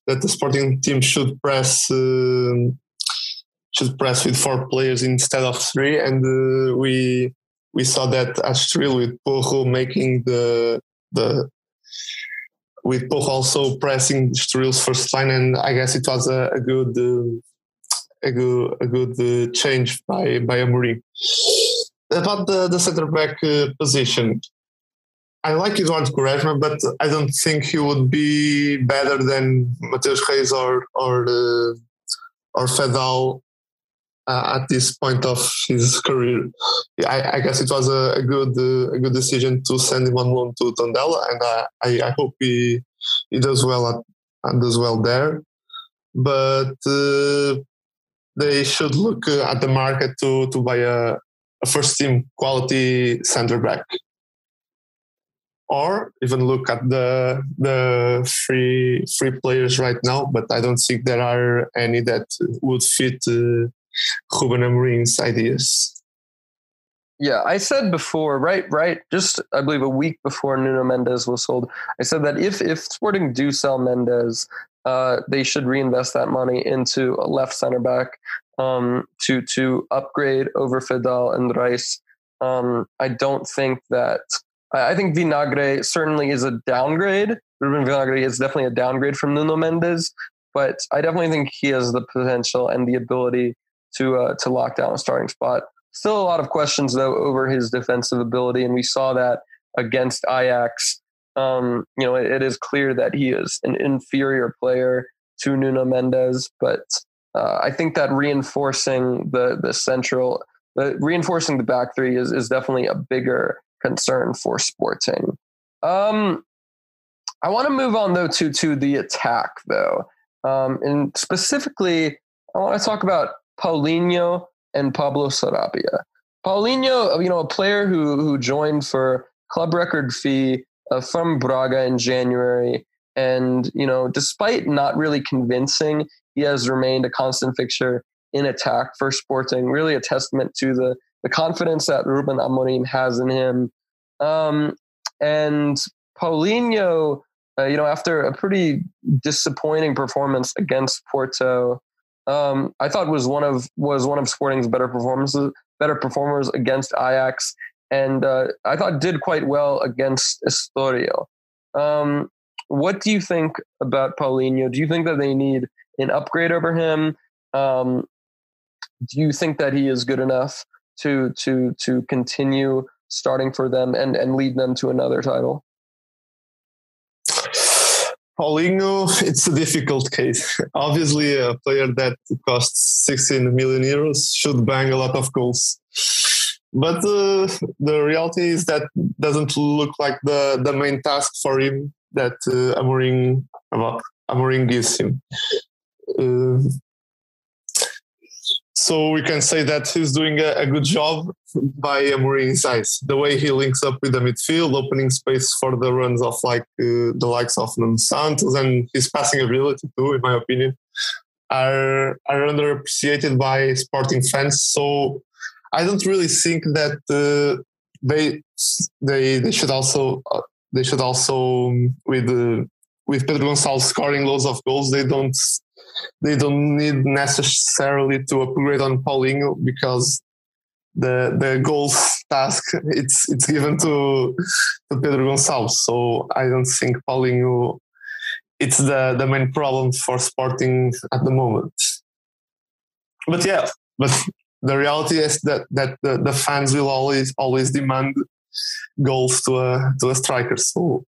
that the Sporting team should press uh, should press with four players instead of three, and uh, we we saw that at Estoril with Porro making the the with Porro also pressing Estoril's first line, and I guess it was a, a good uh, a good a good uh, change by by Amorim. About the the center back uh, position, I like Eduardo Quaresma, but I don't think he would be better than Mateus Reis or or uh, or Feddal uh, at this point of his career. I, I guess it was a, a good uh, a good decision to send him on loan to Tondela, and I, I, I hope he he does well at and does well there. But uh, they should look uh, at the market to to buy a, a first team quality center back. Or even look at the the free free players right now but i don't think there are any that would fit uh, Ruben Amorim's ideas. Yeah, I said before, right, right, just I believe a week before Nuno Mendes was sold, I said that if if Sporting do sell Mendes, uh, they should reinvest that money into a left center back um, to to upgrade over Feddal and Reis. Um, I don't think that. I think Vinagre certainly is a downgrade. Ruben Vinagre is definitely a downgrade from Nuno Mendes, but I definitely think he has the potential and the ability to uh, to lock down a starting spot. Still a lot of questions though over his defensive ability, and we saw that against Ajax um, you know, it, it is clear that he is an inferior player to Nuno Mendes, but uh, I think that reinforcing the the central, the, reinforcing the back three is is definitely a bigger concern for Sporting. Um, I want to move on though to to the attack though, um, and specifically, I want to talk about Paulinho and Pablo Sarabia. Paulinho, you know, a player who who joined for club record fee uh, from Braga in January. And, you know, despite not really convincing, he has remained a constant fixture in attack for Sporting, really a testament to the, the confidence that Ruben Amorim has in him. Um, and Paulinho, uh, you know, after a pretty disappointing performance against Porto, um, I thought was one of was one of Sporting's better performances, better performers against Ajax and uh, I thought did quite well against Estoril. Um, what do you think about Paulinho? Do you think that they need an upgrade over him? Um, do you think that he is good enough to to to continue starting for them and and lead them to another title? Paulinho, it's a difficult case. Obviously, a player that costs 16 million euros should bang a lot of goals but uh, the reality is that doesn't look like the, the main task for him that uh, Amorim, Amorim gives him. Uh, so we can say that he's doing a, a good job by Amorim's eyes. The way he links up with the midfield, opening space for the runs of like uh, the likes of Nuno Santos and his passing ability too, in my opinion, are are underappreciated by sporting fans. So I don't really think that uh, they they they should also uh, they should also um, with uh, with Pedro Gonçalves scoring loads of goals. They don't they don't need necessarily to upgrade on Paulinho because the the goals task it's it's given to to Pedro Gonçalves. So I don't think Paulinho it's the the main problem for Sporting at the moment. But yeah, but the reality is that that the, the fans will always always demand goals to a to a striker. So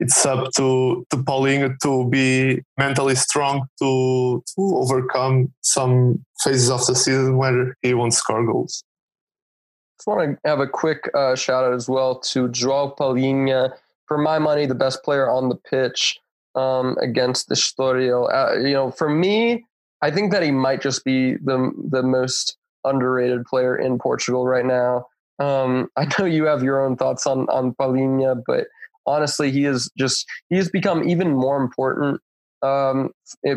it's up to to Paulinho to be mentally strong to to overcome some phases of the season where he won't score goals. I just want to have a quick uh, shout out as well to João Palhinha. For my money, the best player on the pitch um, against the Estoril. Uh, you know, for me, I think that he might just be the the most underrated player in Portugal right now. Um, I know you have your own thoughts on on Palhinha, but honestly, he is just he has become even more important um,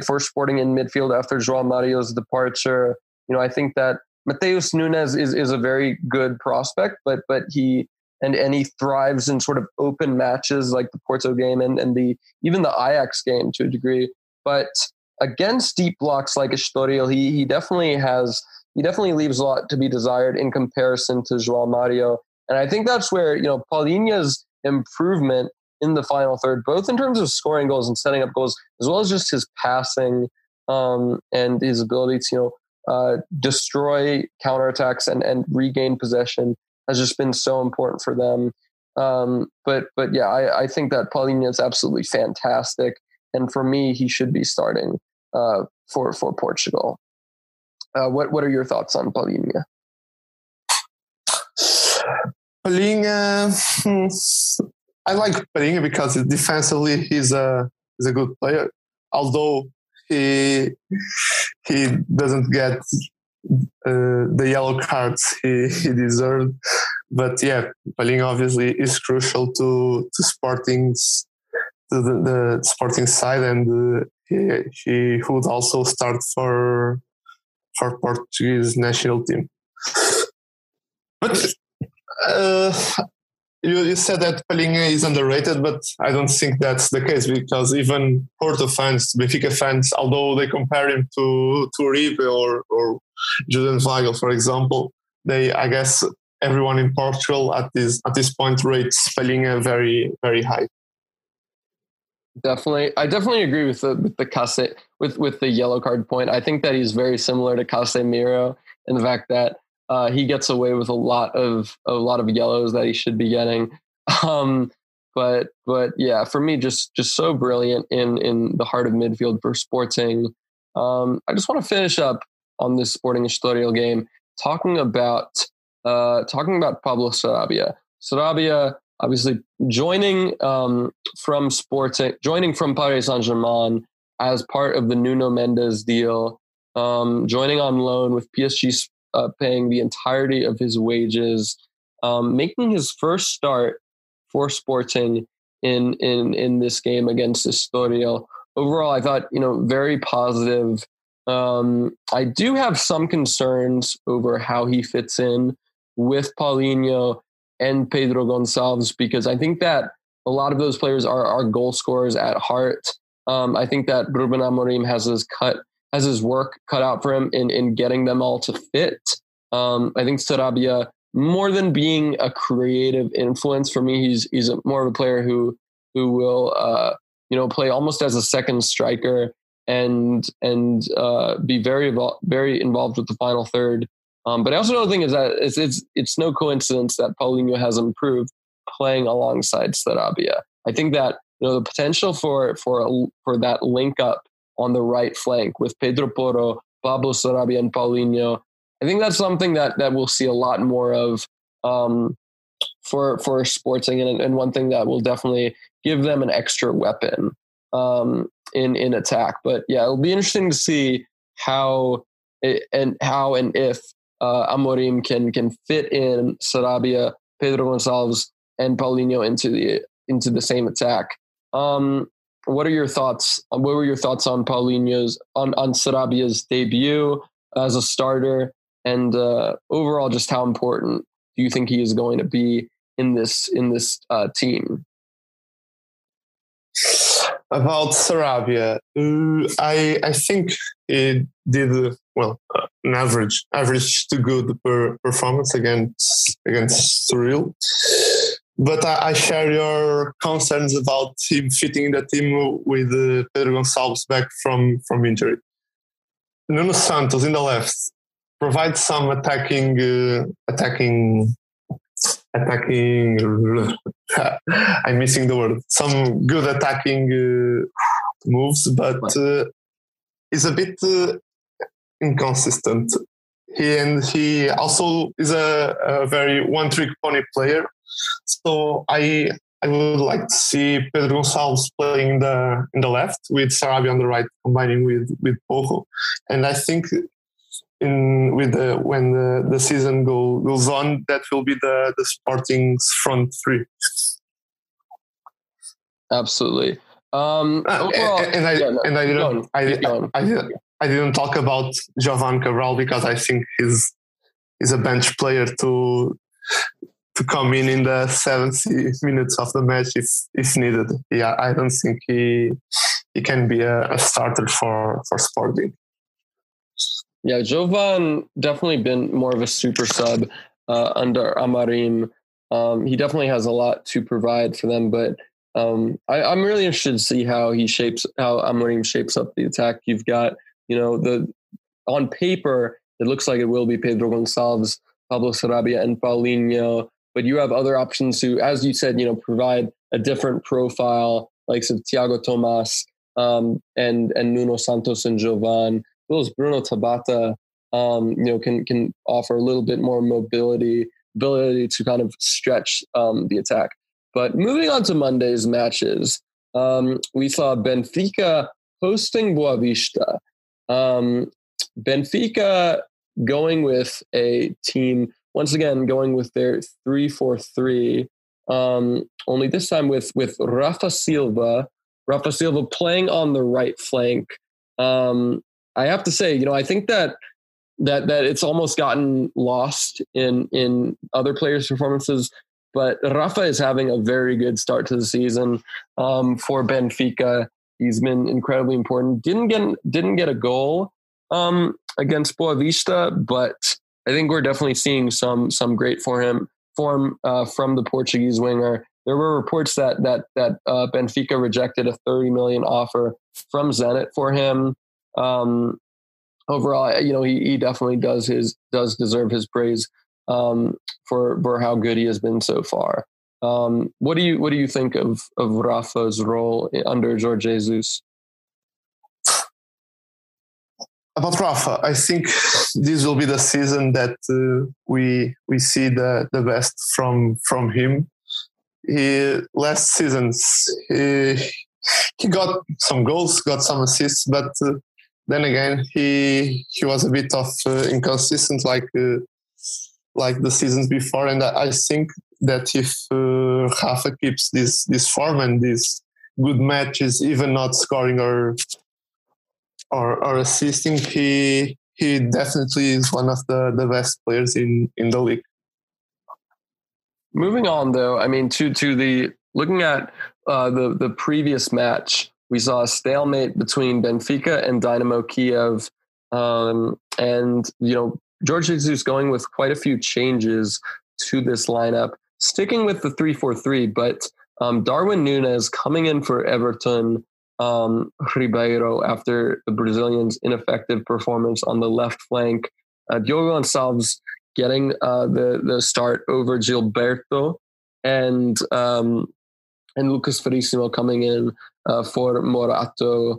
for Sporting in midfield after João Mario's departure. You know, I think that Mateus Nunes is is a very good prospect, but but he and and he thrives in sort of open matches like the Porto game and and the even the Ajax game to a degree. But against deep blocks like Estoril, he he definitely has he definitely leaves a lot to be desired in comparison to João Mario. And I think that's where you know Palhinha's improvement in the final third, both in terms of scoring goals and setting up goals, as well as just his passing um, and his ability to you know uh, destroy counterattacks and and regain possession has just been so important for them. Um, but but yeah, I, I think that Palhinha is absolutely fantastic, and for me, he should be starting uh, for for Portugal. Uh, what what are your thoughts on Palhinha? Palhinha, hmm, I like Palhinha because defensively he's a he's a good player. Although he he doesn't get uh, the yellow cards he, he deserved, but yeah, Palhinha obviously is crucial to to Sporting's to the, the Sporting side, and uh, he he would also start for for Portuguese national team. But uh, you, you said that Palhinha is underrated, but I don't think that's the case because even Porto fans, Benfica fans, although they compare him to to Uribe or or Julian Weigl, for example, they I guess everyone in Portugal at this at this point rates Palhinha very very high. Definitely, I definitely agree with the with the Case, with with the yellow card point. I think that he's very similar to Casemiro in the fact that uh, he gets away with a lot of a lot of yellows that he should be getting. Um, but but yeah, for me, just just so brilliant in in the heart of midfield for Sporting. Um, I just want to finish up on this Sporting Estoril game talking about uh, talking about Pablo Sarabia. Sarabia obviously joining um, from Sporting, joining from Paris Saint Germain as part of the Nuno Mendes deal, um, joining on loan with PSG uh, paying the entirety of his wages, um, making his first start for Sporting in in in this game against Estoril. Overall, I thought you know very positive. Um, I do have some concerns over how he fits in with Paulinho and Pedro Gonçalves because I think that a lot of those players are, are goal scorers at heart. Um, I think that Ruben Amorim has his cut has his work cut out for him in in getting them all to fit. Um, I think Sarabia, more than being a creative influence for me, he's he's a, more of a player who who will uh, you know play almost as a second striker and and uh, be very very involved with the final third. Um, but I also know the thing is that it's it's it's no coincidence that Paulinho has improved playing alongside Sarabia. I think that you know the potential for for for that link up on the right flank with Pedro Porro, Pablo Sarabia, and Paulinho. I think that's something that that we'll see a lot more of um, for for Sporting, and, and one thing that will definitely give them an extra weapon um, in in attack. But yeah, it'll be interesting to see how and how and if uh, Amorim can can fit in Sarabia, Pedro Gonçalves, and Paulinho into the into the same attack. Um, what are your thoughts? What were your thoughts on Paulinho's on on Sarabia's debut as a starter, and uh, overall, just how important do you think he is going to be in this in this uh, team? About Sarabia, uh, I I think he did well an average average to good per performance against against Estoril. But I, I, share your concerns about him fitting the team with uh, Pedro Gonçalves back from from injury. Nuno Santos in the left provides some attacking uh, attacking attacking. I'm missing the word. Some good attacking uh, moves, but uh, is a bit uh, inconsistent. He and he also is a, a very one-trick pony player. So I I would like to see Pedro Gonçalves playing in the in the left with Sarabia on the right, combining with with Porro. And I think in with the when the, the season go, goes on, that will be the the Sporting's front three. Absolutely. Um, uh, overall, and, and, I yeah, no, and I didn't I, I, I, didn't I didn't talk about Jovane Cabral because I think he's he's a bench player to to come in in the 70 minutes of the match if if needed. Yeah, I don't think he he can be a, a starter for for Sporting. Yeah, Jovane definitely been more of a super sub uh, under Amorim. Um, he definitely has a lot to provide for them, but um, I, am really interested to see how he shapes how Amorim shapes up the attack. You've got, you know, the on paper it looks like it will be Pedro Gonçalves, Pablo Sarabia, and Paulinho, but you have other options who, as you said, you know, provide a different profile, like of Tiago Tomas um, and and Nuno Santos and Jovane those Bruno Tabata, um, you know, can can offer a little bit more mobility, ability to kind of stretch um, the attack. But moving on to Monday's matches, um, we saw Benfica hosting Boavista. Um, Benfica going with a team once again going with their three four three. Um, only this time with with Rafa Silva, Rafa Silva playing on the right flank, um, I have to say, you know, I think that that that it's almost gotten lost in in other players' performances. But Rafa is having a very good start to the season um, for Benfica. He's been incredibly important. Didn't get didn't get a goal um, against Boavista, but I think we're definitely seeing some some great for him form uh, from the Portuguese winger. There were reports that that that uh, Benfica rejected a 30 million offer from Zenit for him um, overall, you know, he, he definitely does his does deserve his praise um, for for how good he has been so far. Um, what do you what do you think of of Rafa's role under Jorge Jesus? About Rafa, I think this will be the season that uh, we we see the the best from from him. He last seasons he, he got some goals, got some assists, but uh, then again, he he was a bit of uh, inconsistent, like uh, like the seasons before, and I, think that if uh, Rafa keeps this this form and these good matches, even not scoring or or, or assisting, he he definitely is one of the, the best players in, in the league. Moving on, though, I mean, to to the looking at uh, the the previous match, we saw a stalemate between Benfica and Dynamo Kiev. Um, and, you know, George Jesus going with quite a few changes to this lineup, sticking with the 3 4 3, but um, Darwin Nunez coming in for Everton um, Ribeiro after the Brazilian's ineffective performance on the left flank. Uh, Diogo Gonçalves getting uh, the, the start over Gilberto and um, and Lucas Verissimo coming in uh, for Morato.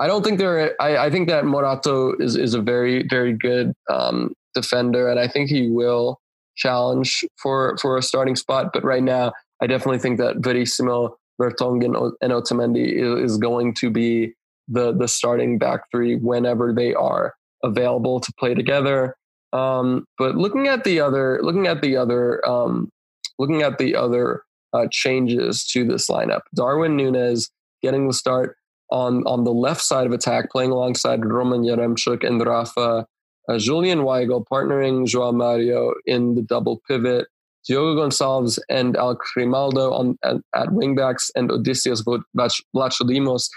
I don't think there. I, I, think that Morato is is a very very good um, defender, and I think he will challenge for for a starting spot. But right now, I definitely think that Verissimo, Vertonghen, and Otamendi is, going to be the the starting back three whenever they are available to play together. Um, but looking at the other, looking at the other, um, looking at the other uh, changes to this lineup, Darwin Nunez getting the start on on the left side of attack, playing alongside Roman Yaremchuk and Rafa. Uh, Julian Weigl partnering Joao Mario in the double pivot. Diogo Gonçalves and Al Grimaldo on at, at wingbacks and Odysseus Vlachodimos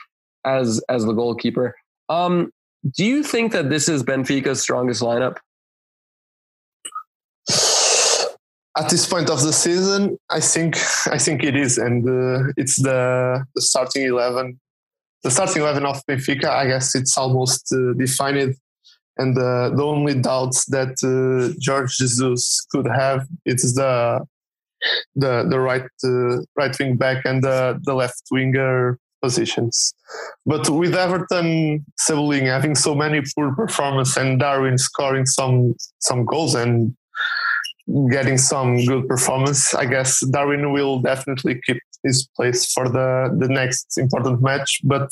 as as the goalkeeper. Um, do you think that this is Benfica's strongest lineup? At this point of the season, I think I think it is, and uh, it's the, the starting eleven. The starting eleven of Benfica, I guess it's almost uh, defined and uh, the only doubts that uh, George Jesus could have is the the the right uh, right wing back and the the left winger positions. But with Everton Cebolinha having so many poor performance and Darwin scoring some some goals and getting some good performance, I guess Darwin will definitely keep his place for the the next important match. But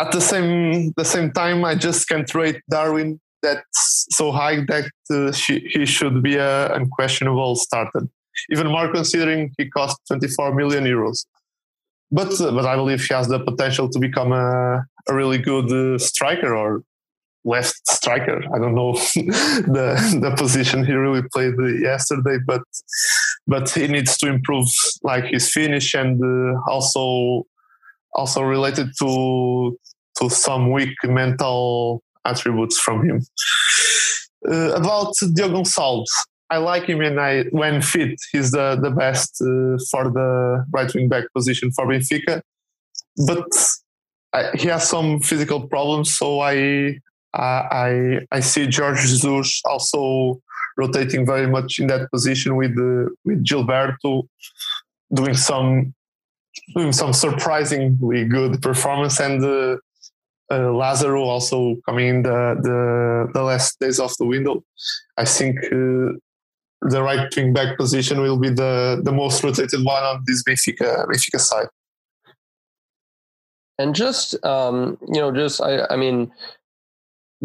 at the same the same time, I just can't rate Darwin that's so high that uh, she, he should be a unquestionable starter. Even more considering he cost 24 million euros. But uh, but I believe he has the potential to become a, a really good uh, striker or left striker. I don't know the the position he really played yesterday, but but he needs to improve like his finish and uh, also also related to to some weak mental attributes from him. Uh, about Diogo Gonçalves, I like him and I when fit, he's the the best uh, for the right wing back position for Benfica, but I, he has some physical problems, so I I I see George Jesus also rotating very much in that position with uh, with Gilberto doing some doing some surprisingly good performance, and uh, uh, Lazaro also coming in the, the, the last days of the window. I think uh, the right wing back position will be the the most rotated one on this Benfica Benfica side. And just um, you know, just I, I mean,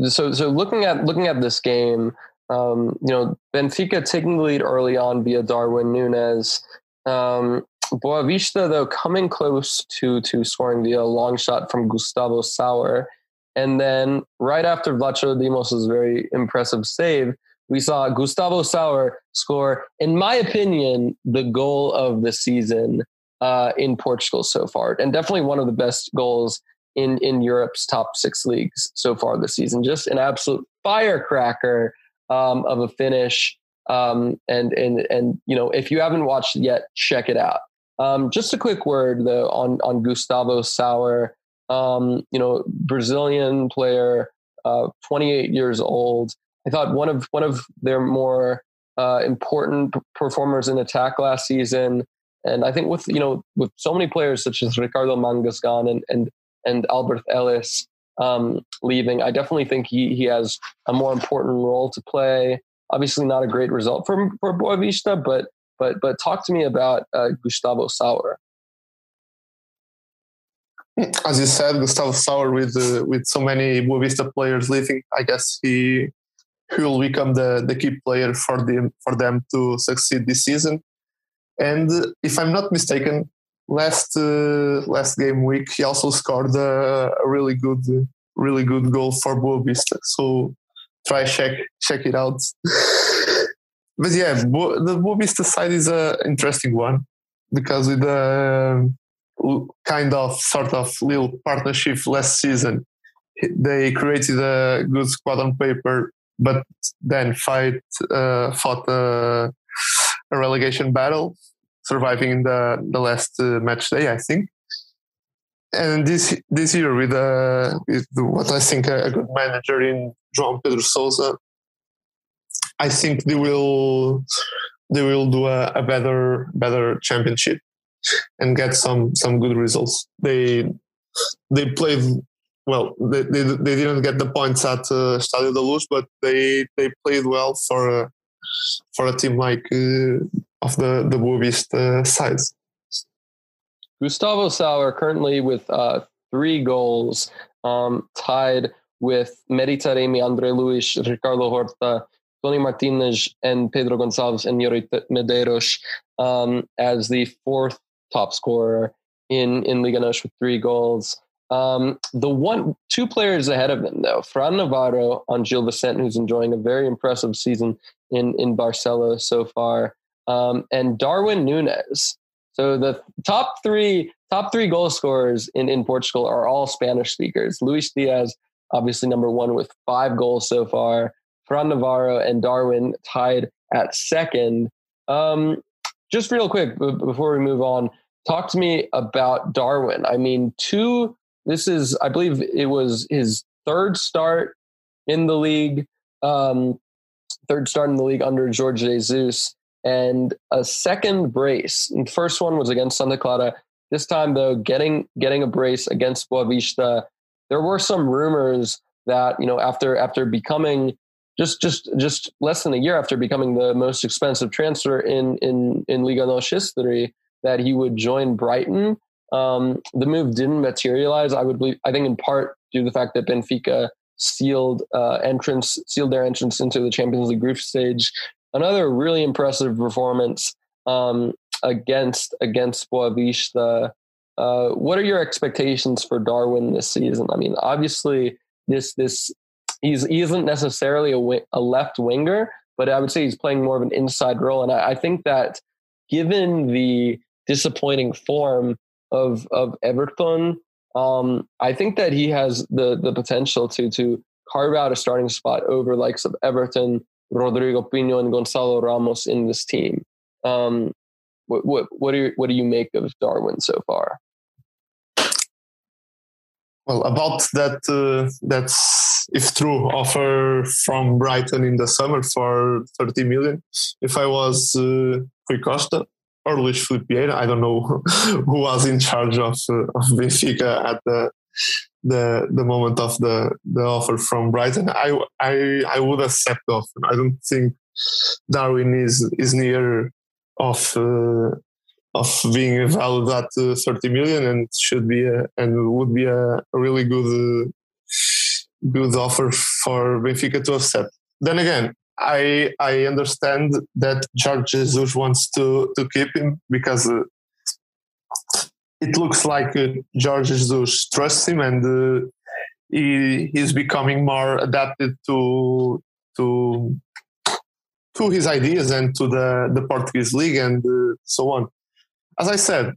so so looking at looking at this game, um, you know, Benfica taking the lead early on via Darwin Nunez. Um, Boavista, though, coming close to to scoring the long shot from Gustavo Sauer. And then right after Vlachodimos' very impressive save, we saw Gustavo Sauer score, in my opinion, the goal of the season uh, in Portugal so far, and definitely one of the best goals in in Europe's top six leagues so far this season. Just an absolute firecracker um, of a finish. Um, and and and you know, if you haven't watched it yet, check it out. Um, just a quick word though on on Gustavo Sauer. Um, you know, Brazilian player, uh, 28 years old. I thought one of one of their more uh, important performers in attack last season, and I think with you know with so many players such as Ricardo Mangas gone and and and Alberth Elis um, leaving, I definitely think he he has a more important role to play. Obviously, not a great result for for Boavista, but but but talk to me about uh, Gustavo Sauer. As you said, Gustavo Sauer with uh, with so many Boavista players leaving, I guess he he will become the, the key player for them for them to succeed this season. And if I'm not mistaken, last uh, last game week he also scored a, a really good really good goal for Boavista. So try check check it out. but yeah, the Boavista side is an interesting one because with the kind of sort of little partnership last season, they created a good squad on paper, but then fight uh, fought a, a, relegation battle, surviving in the the last uh, match day, I think. And this this year with, uh, with what I think a, a good manager in João Pedro Sousa, I think they will they will do a, a better better championship and get some some good results. They they played well. They they, they didn't get the points at uh, Stadio da Luz, but they they played well for a, for a team like uh, of the the Boavista uh, sides. Gustavo Sauer currently with uh, three goals, um, tied with Mehdi Taremi, Andre Luis, Ricardo Horta, Toni Martinez, and Pedro Gonçalves and Iuri Medeiros um, as the fourth top scorer in, in Liga NOS with three goals. Um, the one, two players ahead of them though, Fran Navarro on Gil Vicente, who's enjoying a very impressive season in, in Barcelos so far, um, and Darwin Nunez. So the top three top three goal scorers in, in Portugal are all Spanish speakers. Luis Diaz, obviously number one with five goals so far. Fran Navarro and Darwin tied at second. Um, just real quick before we move on, talk to me about Darwin. I mean, two. This is, I believe, it was his third start in the league. Um, third start in the league under Jorge Jesus and a second brace. And the first one was against Santa Clara. This time, though, getting getting a brace against Boavista. There were some rumors that you know after after becoming just just just less than a year after becoming the most expensive transfer in in in Liga NOS history that he would join Brighton. Um, the move didn't materialize. I would believe. I think in part due to the fact that Benfica sealed uh, entrance sealed their entrance into the Champions League group stage another really impressive performance um, against against Boavista. Uh, what are your expectations for Darwin this season? I mean, obviously, this this he's he isn't necessarily a, a left winger, but I would say he's playing more of an inside role. And I, I think that given the disappointing form of of Everton, um, I think that he has the the potential to to carve out a starting spot over likes of Everton, Rodrigo Pinho, and Gonçalo Ramos in this team. Um, what what what do what do you make of Darwin so far? Well, about that uh, that's if true offer from Brighton in the summer for 30 million. If I was uh, Rui Costa or Luis Felipe I don't know who was in charge of uh, of Benfica at the the the moment of the the offer from Brighton, I I I would accept the offer. I don't think Darwin is is near of uh, of being valued at uh, 30 million and should be a, and would be a really good uh, good offer for Benfica to accept. Then again, I I understand that Jorge Jesus wants to to keep him because uh, it looks like uh, Jorge Jesus trusts him and uh, he he's becoming more adapted to to to his ideas and to the the Portuguese league and uh, so on. As I said,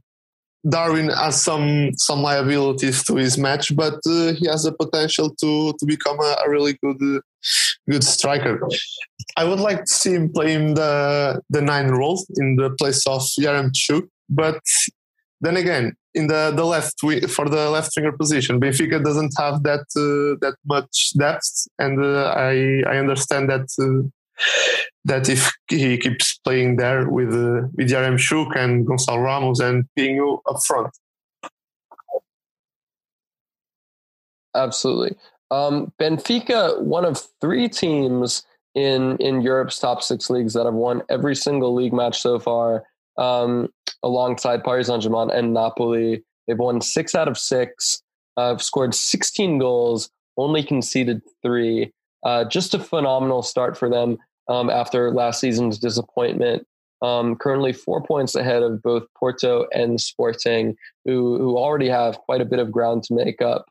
Darwin has some some liabilities to his match, but uh, he has the potential to to become a, a really good uh, good striker. I would like to see him playing the the nine role in the place of Yaremchuk, but then again, in the, the left for the left winger position, Benfica doesn't have that uh, that much depth, and uh, I I understand that uh, that if he keeps playing there with uh, with Yaremchuk and Gonçalo Ramos and Pinho up front. Absolutely. Um, Benfica, one of three teams in in Europe's top six leagues that have won every single league match so far um, alongside Paris Saint Germain and Napoli. They've won six out of six, uh, scored 16 goals, only conceded three. Uh, just a phenomenal start for them um, after last season's disappointment. Um, currently four points ahead of both Porto and Sporting, who, who already have quite a bit of ground to make up.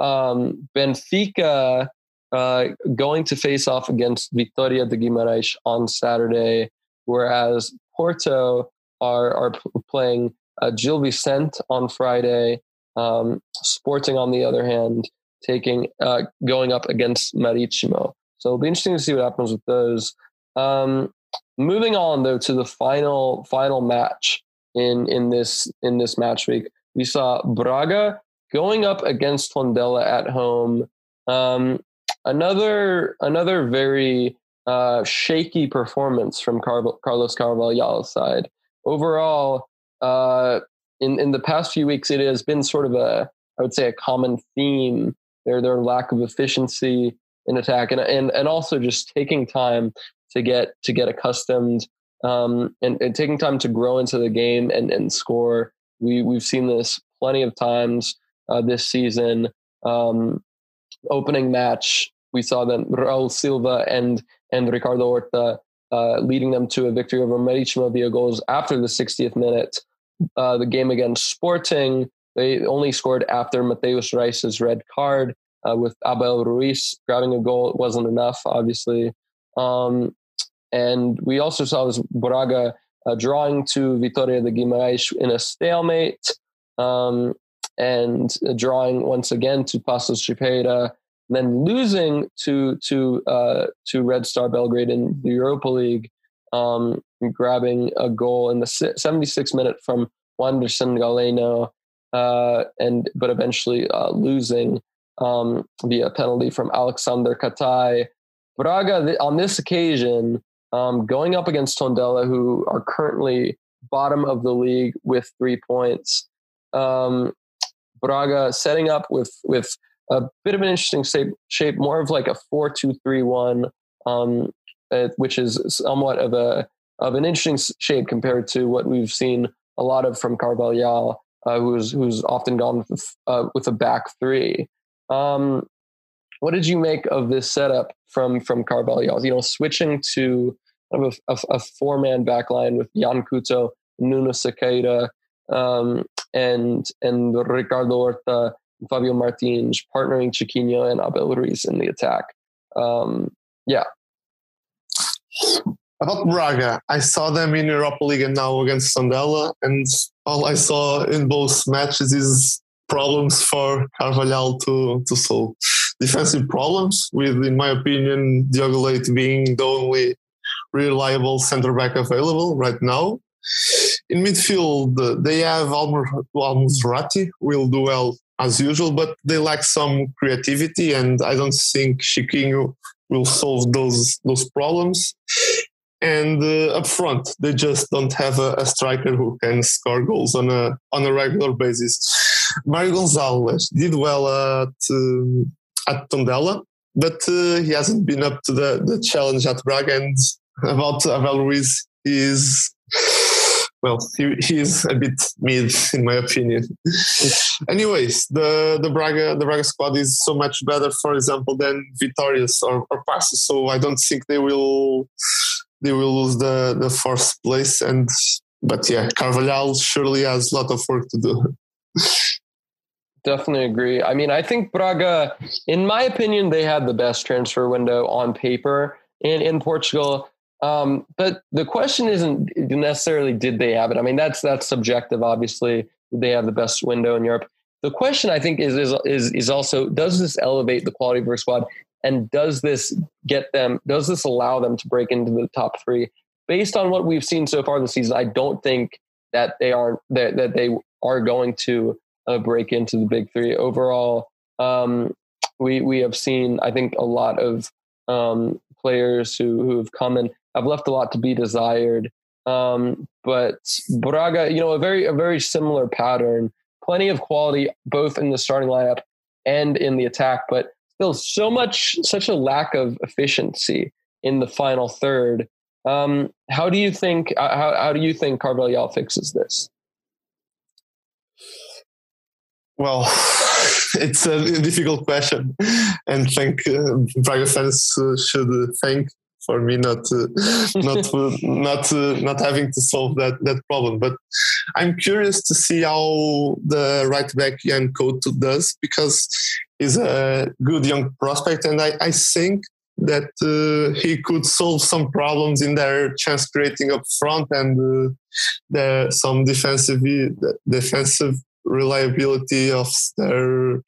Um, Benfica uh, going to face off against Vitória de Guimarães on Saturday, whereas Porto are are playing uh, Gil Vicente on Friday. Um, Sporting, on the other hand, taking uh, going up against Maritimo. So it'll be interesting to see what happens with those. Um, moving on though to the final final match in in this in this match week, we saw Braga going up against Tondela at home. Um, another another very uh, shaky performance from Car- Carlos Carvalhal's side overall, uh, in in the past few weeks, it has been sort of a I would say a common theme. Their their lack of efficiency in attack, and and and also just taking time to get to get accustomed um, and, and taking time to grow into the game and and score. We we've seen this plenty of times uh, this season. Um, opening match, we saw that Raul Silva and and Ricardo Horta uh, leading them to a victory over Marítimo via goals after the 60th minute. Uh, the game against Sporting, they only scored after Matheus Reis's red card, uh, with Abel Ruiz grabbing a goal. It wasn't enough, obviously. Um, and we also saw this Braga uh, drawing to Vitória de Guimarães in a stalemate, um, and drawing once again to Paços de then losing to to uh, to Red Star Belgrade in the Europa League, um, grabbing a goal in the 76th minute from Wanderson Galeno, uh, and but eventually uh, losing um, via penalty from Aleksandar Katai. Braga on this occasion um, going up against Tondela, who are currently bottom of the league with three points. Um, Braga setting up with with a bit of an interesting shape, shape more of like a four-two-three-one, um, uh, which is somewhat of a of an interesting shape compared to what we've seen a lot of from Carvalhal, uh, who's who's often gone with uh, with a back three. Um, what did you make of this setup from from Carvalhal? You know, switching to a, a, a four man back line with Yan Couto, Nuno Sequeira, um, and and Ricardo Horta, Fabio Martins partnering Chiquinho and Abel Ruiz in the attack. Um, yeah. About Braga, I saw them in Europa League and now against Tondela, and all I saw in both matches is problems for Carvalhal to, to solve. Defensive problems, with, in my opinion, Diogo Leite being the only reliable center back available right now. In midfield, they have Al Musrati, will do well as usual, but they lack some creativity, and I don't think Chiquinho will solve those those problems. And uh, up front, they just don't have a, a, striker who can score goals on a on a regular basis. Mario Gonzalez did well at uh, at Tondela, but uh, he hasn't been up to the, the challenge at Braga, and about Abel Ruiz well, he, he's a bit mid in my opinion. Anyways, the the Braga the Braga squad is so much better, for example, than Vitória's or, or Paços. So I don't think they will they will lose the the fourth place. And but yeah, Carvalhal surely has a lot of work to do. Definitely agree. I mean, I think Braga, in my opinion, they had the best transfer window on paper in in Portugal. Um, but the question isn't necessarily did they have it. I mean, that's that's subjective. Obviously, they have the best window in Europe. The question I think is is is, is also does this elevate the quality of their squad, and does this get them? Does this allow them to break into the top three? Based on what we've seen so far this season, I don't think that they are that, that they are going to uh, break into the big three. Overall, um, we we have seen I think a lot of um, players who who have come and have left a lot to be desired. Um, but Braga, you know, a very a very similar pattern. Plenty of quality both in the starting lineup and in the attack, but still so much such a lack of efficiency in the final third. Um, how do you think uh, how how do you think Carvalhal fixes this? Well, it's a difficult question, and thank uh, Braga fans uh, should thank for me not not not not having to solve that that problem. But I'm curious to see how the right back Yan Couto does because he's a good young prospect, and I, I think that uh, he could solve some problems in their chance creating up front and uh, the, some defensive defensive reliability of their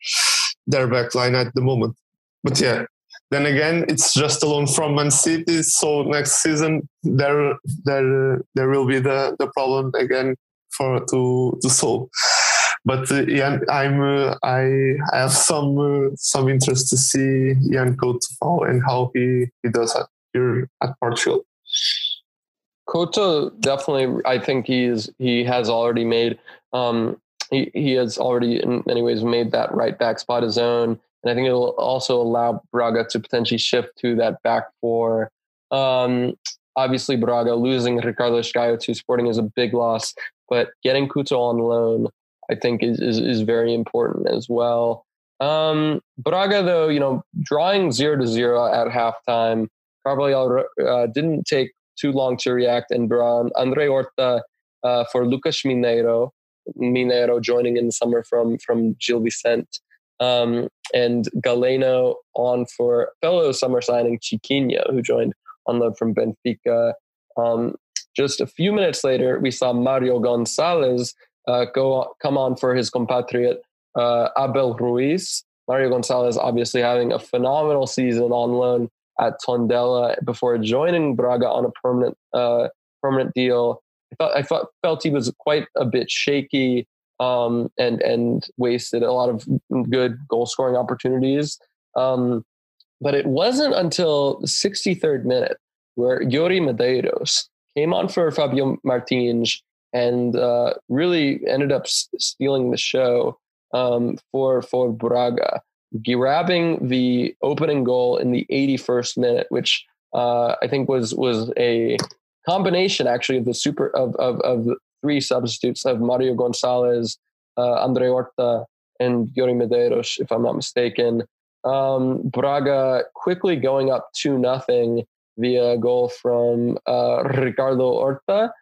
their back line at the moment. But yeah, then again, it's just a loan from Man City, so next season there there there will be the, the problem again for to to solve. But uh, yeah, I'm uh, I have some uh, some interest to see Yan Couto and how he he does here at Portugal. Couto definitely, I think he is he has already made um, he he has already in many ways made that right back spot his own. And I think it'll also allow Braga to potentially shift to that back four. Um, obviously, Braga losing Ricardo Esgaio to Sporting is a big loss, but getting Couto on loan, I think, is, is, is very important as well. Um, Braga, though, you know, drawing zero to zero at halftime, Carvalhal uh, didn't take too long to react and brought Andre Horta uh, for Lucas Mineiro, Mineiro joining in the summer from from Gil Vicente, um, and Galeno on for fellow summer signing Chiquinho, who joined on loan from Benfica. Um, just a few minutes later, we saw Mario Gonzalez uh, go come on for his compatriot uh, Abel Ruiz. Mario Gonzalez obviously having a phenomenal season on loan at Tondela before joining Braga on a permanent uh, permanent deal. I thought I felt he was quite a bit shaky um, and and wasted a lot of good goal scoring opportunities. Um, but it wasn't until the 63rd minute where Iuri Medeiros came on for Fabio Martins and uh, really ended up stealing the show um, for for Braga, grabbing the opening goal in the 81st minute, which uh, I think was was a combination actually of the super of of, of three substitutes of Mario Gonzalez, uh, Andre Horta, and Iuri Medeiros, if I'm not mistaken. Um, Braga quickly going up two nothing via goal from uh, Ricardo Horta.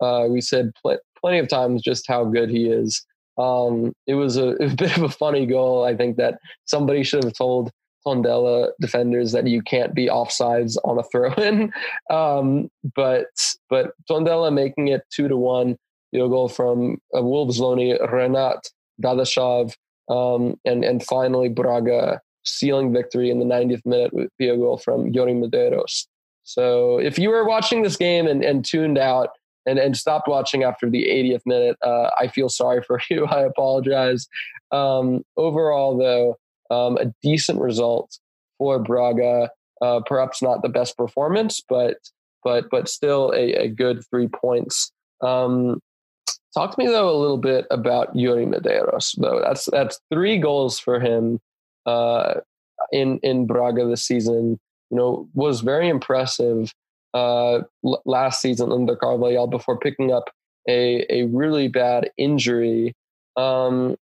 Uh, we said pl- plenty of times just how good he is. Um, it was a, a, bit of a funny goal. I think that somebody should have told Tondela defenders that you can't be offsides on a throw in. Um, but but Tondela making it two to one. Goal from a Wolves loanee Renat Dadashov. Um, and and finally Braga sealing victory in the 90th minute with a goal from Iuri Medeiros. So if you were watching this game and, and tuned out, and, and stopped watching after the 80th minute. Uh, I feel sorry for you. I apologize. Um, overall, though, um, a decent result for Braga. Uh, perhaps not the best performance, but but but still a, a good three points. Um, talk to me though a little bit about Iuri Medeiros. Though that's that's three goals for him uh, in in Braga this season. You know, was very impressive uh, l- last season under Carvalhal before picking up a, a really bad injury. Um,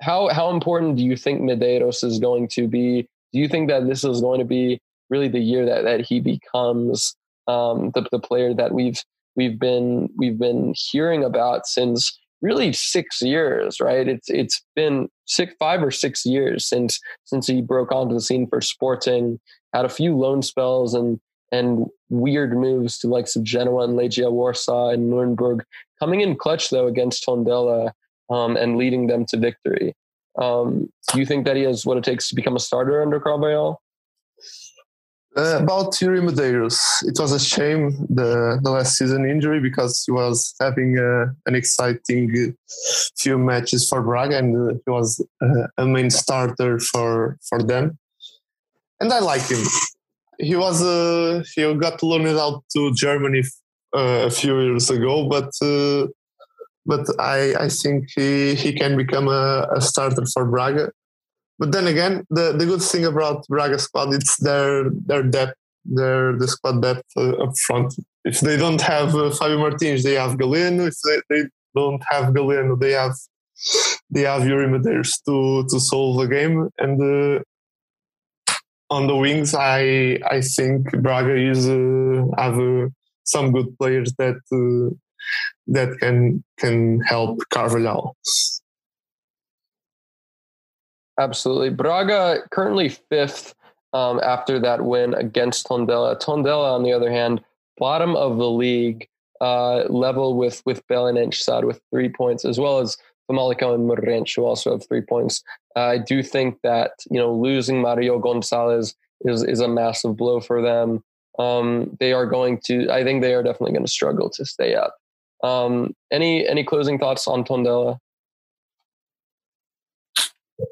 how how important do you think Medeiros is going to be? Do you think that this is going to be really the year that, that he becomes um, the, the player that we've we've been we've been hearing about since really six years, right? It's it's been six five or six years since since he broke onto the scene for Sporting. Had a few loan spells and and weird moves to likes of Genoa and Legia Warsaw and Nuremberg, coming in clutch though against Tondela um, and leading them to victory. Um, do you think that he has what it takes to become a starter under Carvalhal? Uh, about Iuri Medeiros, it was a shame the, the last season injury because he was having uh, an exciting few matches for Braga and uh, he was uh, a main starter for for them. And I like him he was uh, he got loaned out to Germany uh, a few years ago, but uh, but I I think he he can become a, a, starter for Braga. But then again, the, the good thing about Braga squad it's their their depth, their the squad depth uh, up front. If they don't have uh, Fabio Martins, they have Galeno. If they, they don't have Galeno, they have they have Iuri Medeiros to to solve the game and uh, on the wings, I I think Braga is uh, have uh, some good players that uh, that can can help Carvalhal. Absolutely, Braga currently fifth um, after that win against Tondela. Tondela, on the other hand, bottom of the league, uh, level with with Belenenses with three points, as well as Famalicão and Moreirense, who also have three points. I do think that you know losing Mario Gonzalez is is a massive blow for them. Um, they are going to. I think they are definitely going to struggle to stay up. Um, any any closing thoughts on Tondela?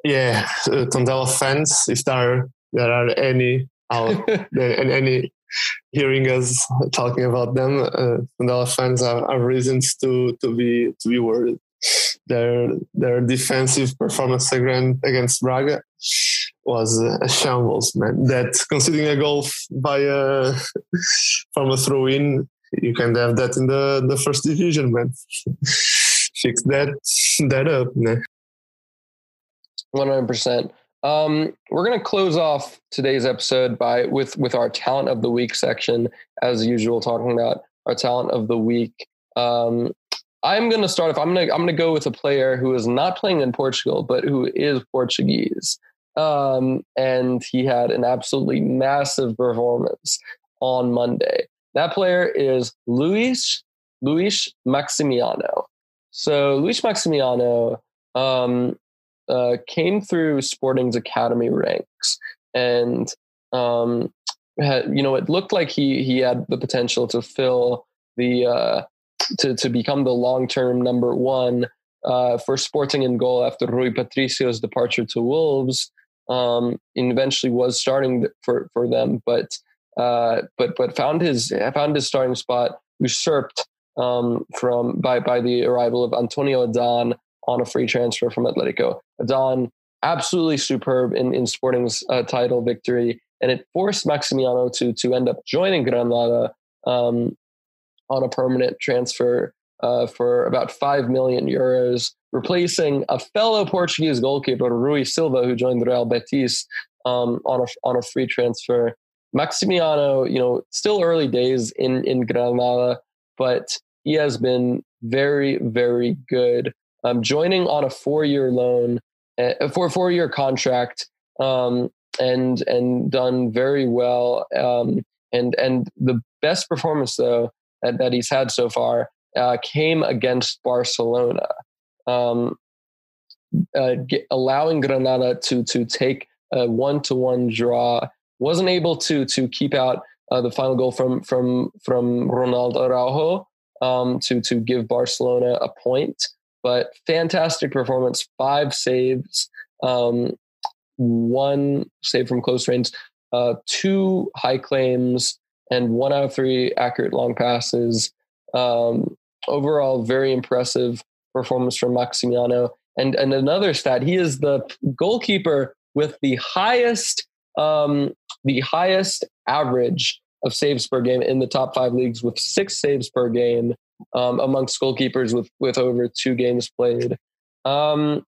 Yeah, uh, Tondela fans, if there are, there are any out and any hearing us talking about them, uh, Tondela fans have, have reasons to to be to be worried their their defensive performance against Braga was a shambles, man. That considering a goal by a from a throw in, you can have that in the the first division, man. Fix that that up, man. One hundred percent. Um, we're going to close off today's episode by with with our talent of the week section, as usual, talking about our talent of the week. Um, I'm going to start off. I'm going to I'm going to go with a player who is not playing in Portugal, but who is Portuguese, um, and he had an absolutely massive performance on Monday. That player is Luis Luis Maximiano. So Luis Maximiano um, uh, came through Sporting's academy ranks, and um, had, you know it looked like he he had the potential to fill the uh, to to become the long term number one uh, for Sporting in goal after Rui Patricio's departure to Wolves. Um, and eventually was starting for for them, but uh, but but found his found his starting spot usurped um, from by by the arrival of Antonio Adan on a free transfer from Atletico. Adan absolutely superb in in Sporting's uh, title victory, and it forced Maximiano to to end up joining Granada um, on a permanent transfer uh, for about five million euros, replacing a fellow Portuguese goalkeeper Rui Silva, who joined Real Betis um, on a on a free transfer. Maximiano, you know, still early days in in Granada, but he has been very, very good. Um, joining on a four-year loan, uh, for a four-year contract, um, and and done very well. Um, and and the best performance though that, that he's had so far uh, came against Barcelona, um, uh, get, allowing Granada to to take a one-to-one draw. Wasn't able to to keep out uh, the final goal from from from Ronald Araujo, um, to to give Barcelona a point. But fantastic performance, five saves, um, one save from close range, uh, two high claims, and one out of three accurate long passes. Um, overall, very impressive performance from Maximiano. And and another stat, he is the goalkeeper with the highest um, the highest average of saves per game in the top five leagues with six saves per game um, amongst goalkeepers with with over two games played. Um,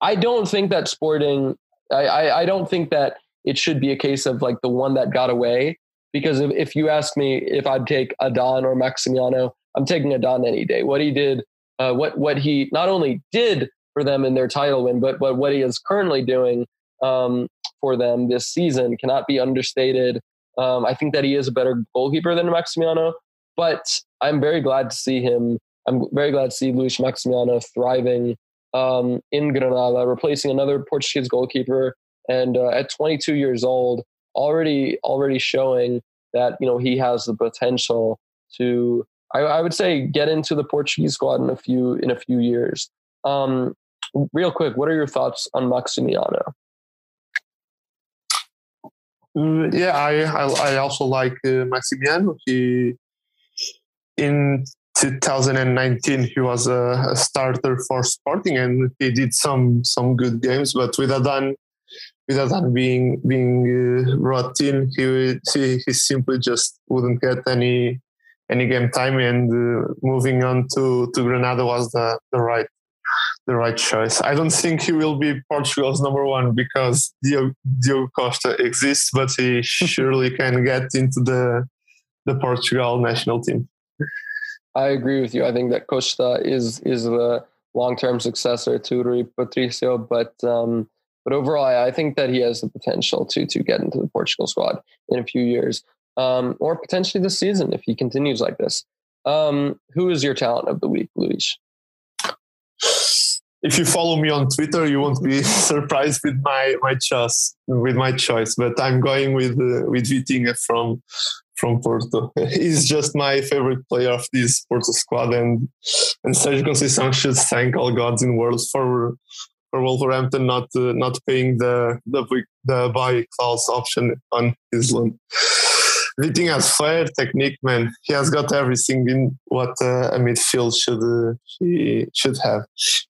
I don't think that Sporting. I, I, I don't think that it should be a case of like the one that got away because if, if you ask me if I'd take Adan or Maximiano, I'm taking Adan any day. What he did, uh, what what he not only did for them in their title win, but but what he is currently doing um, for them this season cannot be understated. Um, I think that he is a better goalkeeper than Maximiano, but I'm very glad to see him. I'm very glad to see Luis Maximiano thriving um, in Granada, replacing another Portuguese goalkeeper, and uh, at 22 years old, already already showing that you know he has the potential to. I, I would say get into the Portuguese squad in a few in a few years. Um, real quick, what are your thoughts on Maximiano? Mm, yeah, I, I, also like uh, Maximiano. He in 2019 he was a, a, starter for Sporting and he did some some good games. But with Adan, with Adan being being uh, brought in, he, he he simply just wouldn't get any any game time. And uh, moving on to to Granada was the the right the right choice. I don't think he will be Portugal's number one because Diogo, Diogo Costa exists, but he surely can get into the the Portugal national team. I agree with you. I think that Costa is is the long term successor to Rui Patricio, but um, but overall, I think that he has the potential to to get into the Portugal squad in a few years, um, or potentially this season if he continues like this. Um, who is your talent of the week, Luis? if you follow me on Twitter, you won't be surprised with my my choice. With my choice, but I'm going with uh, with Vitinha from from Porto. He's just my favorite player of this Porto squad, and and Sergio Conceição should thank all gods in world for for Wolverhampton not uh, not paying the the the buy clause option on his loan. Everything has flair, technique, man. He has got everything in what uh, a midfield should uh, he should have.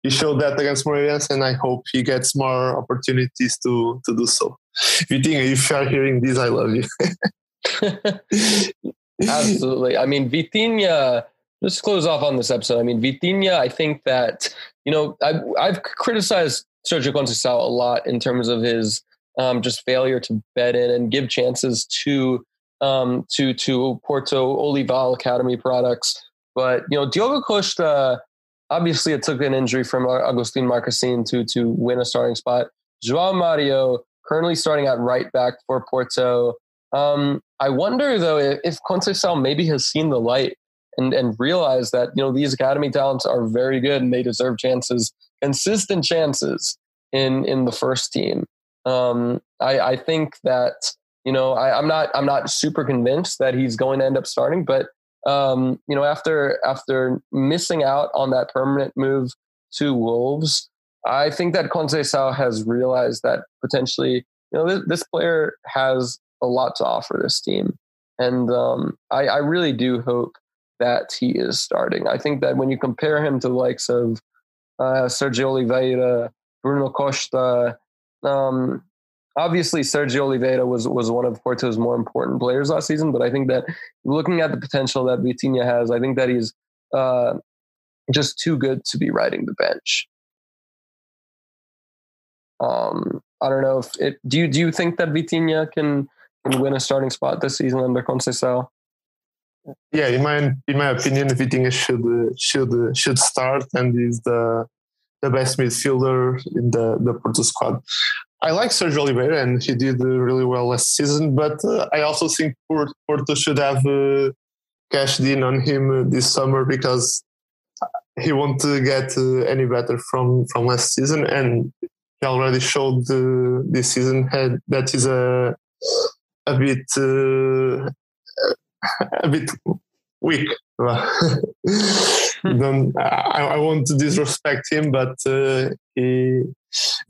He showed that against Moreirense, and I hope he gets more opportunities to to do so. Vitinha, if you are hearing this, I love you. Absolutely. I mean, Vitinha, just close off on this episode. I mean, Vitinha, I think that, you know, I've, I've criticized Sergio Conceição a lot in terms of his um, just failure to bet in and give chances to um, to to Porto Olival Academy products. But you know, Diogo Costa, obviously, it took an injury from Agustin Marchesín to to win a starting spot. João Mario currently starting at right back for Porto. Um, I wonder though if, Conceição maybe has seen the light and and realized that you know these academy talents are very good and they deserve chances, consistent chances in in the first team. Um, I, I think that you know I, I'm not I'm not super convinced that he's going to end up starting, but um, you know after after missing out on that permanent move to Wolves, I think that Conceição has realized that potentially you know this player has a lot to offer this team, and um, I, I really do hope that he is starting. I think that when you compare him to the likes of uh, Sergio Oliveira, Bruno Costa, um, obviously Sergio Oliveira was was one of Porto's more important players last season, but I think that looking at the potential that Vitinha has, I think that he's uh, just too good to be riding the bench. Um, I don't know if it. Do you do you think that Vitinha can can win a starting spot this season under Conceição? Yeah, in my in my opinion, Vitinha should should should start and is the the best midfielder in the the Porto squad. I like Sergio Oliveira and he did really well last season, but uh, I also think Porto should have uh, cashed in on him this summer because he won't get uh, any better from from last season, and he already showed this season had that he's a a bit uh, a bit weak. Don't, I, I want to disrespect him, but uh, he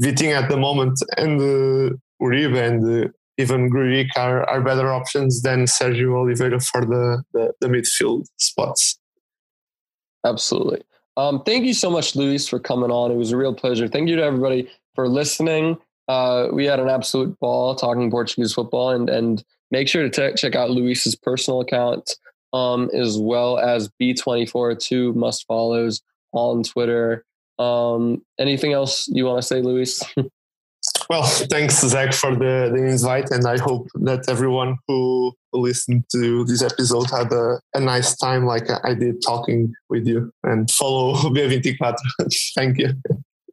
Vitinha at the moment and uh, Uribe and uh, even Grujic are, are better options than Sergio Oliveira for the, the, the midfield spots. Absolutely. Um, thank you so much, Luis, for coming on. It was a real pleasure. Thank you to everybody for listening. Uh, we had an absolute ball talking Portuguese football, and and make sure to check out Luis's personal account um, as well as B24, two must follows on Twitter. Um, anything else you want to say, Luis? well, thanks, Zach, for the, the invite. And I hope that everyone who listened to this episode had a, a nice time like I did talking with you and follow B24. Thank you.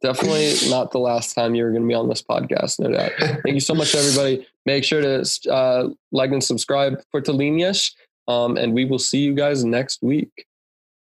Definitely not the last time you're going to be on this podcast, no doubt. Thank you so much, everybody. Make sure to uh, like and subscribe for Tolinias. Um, and we will see you guys next week.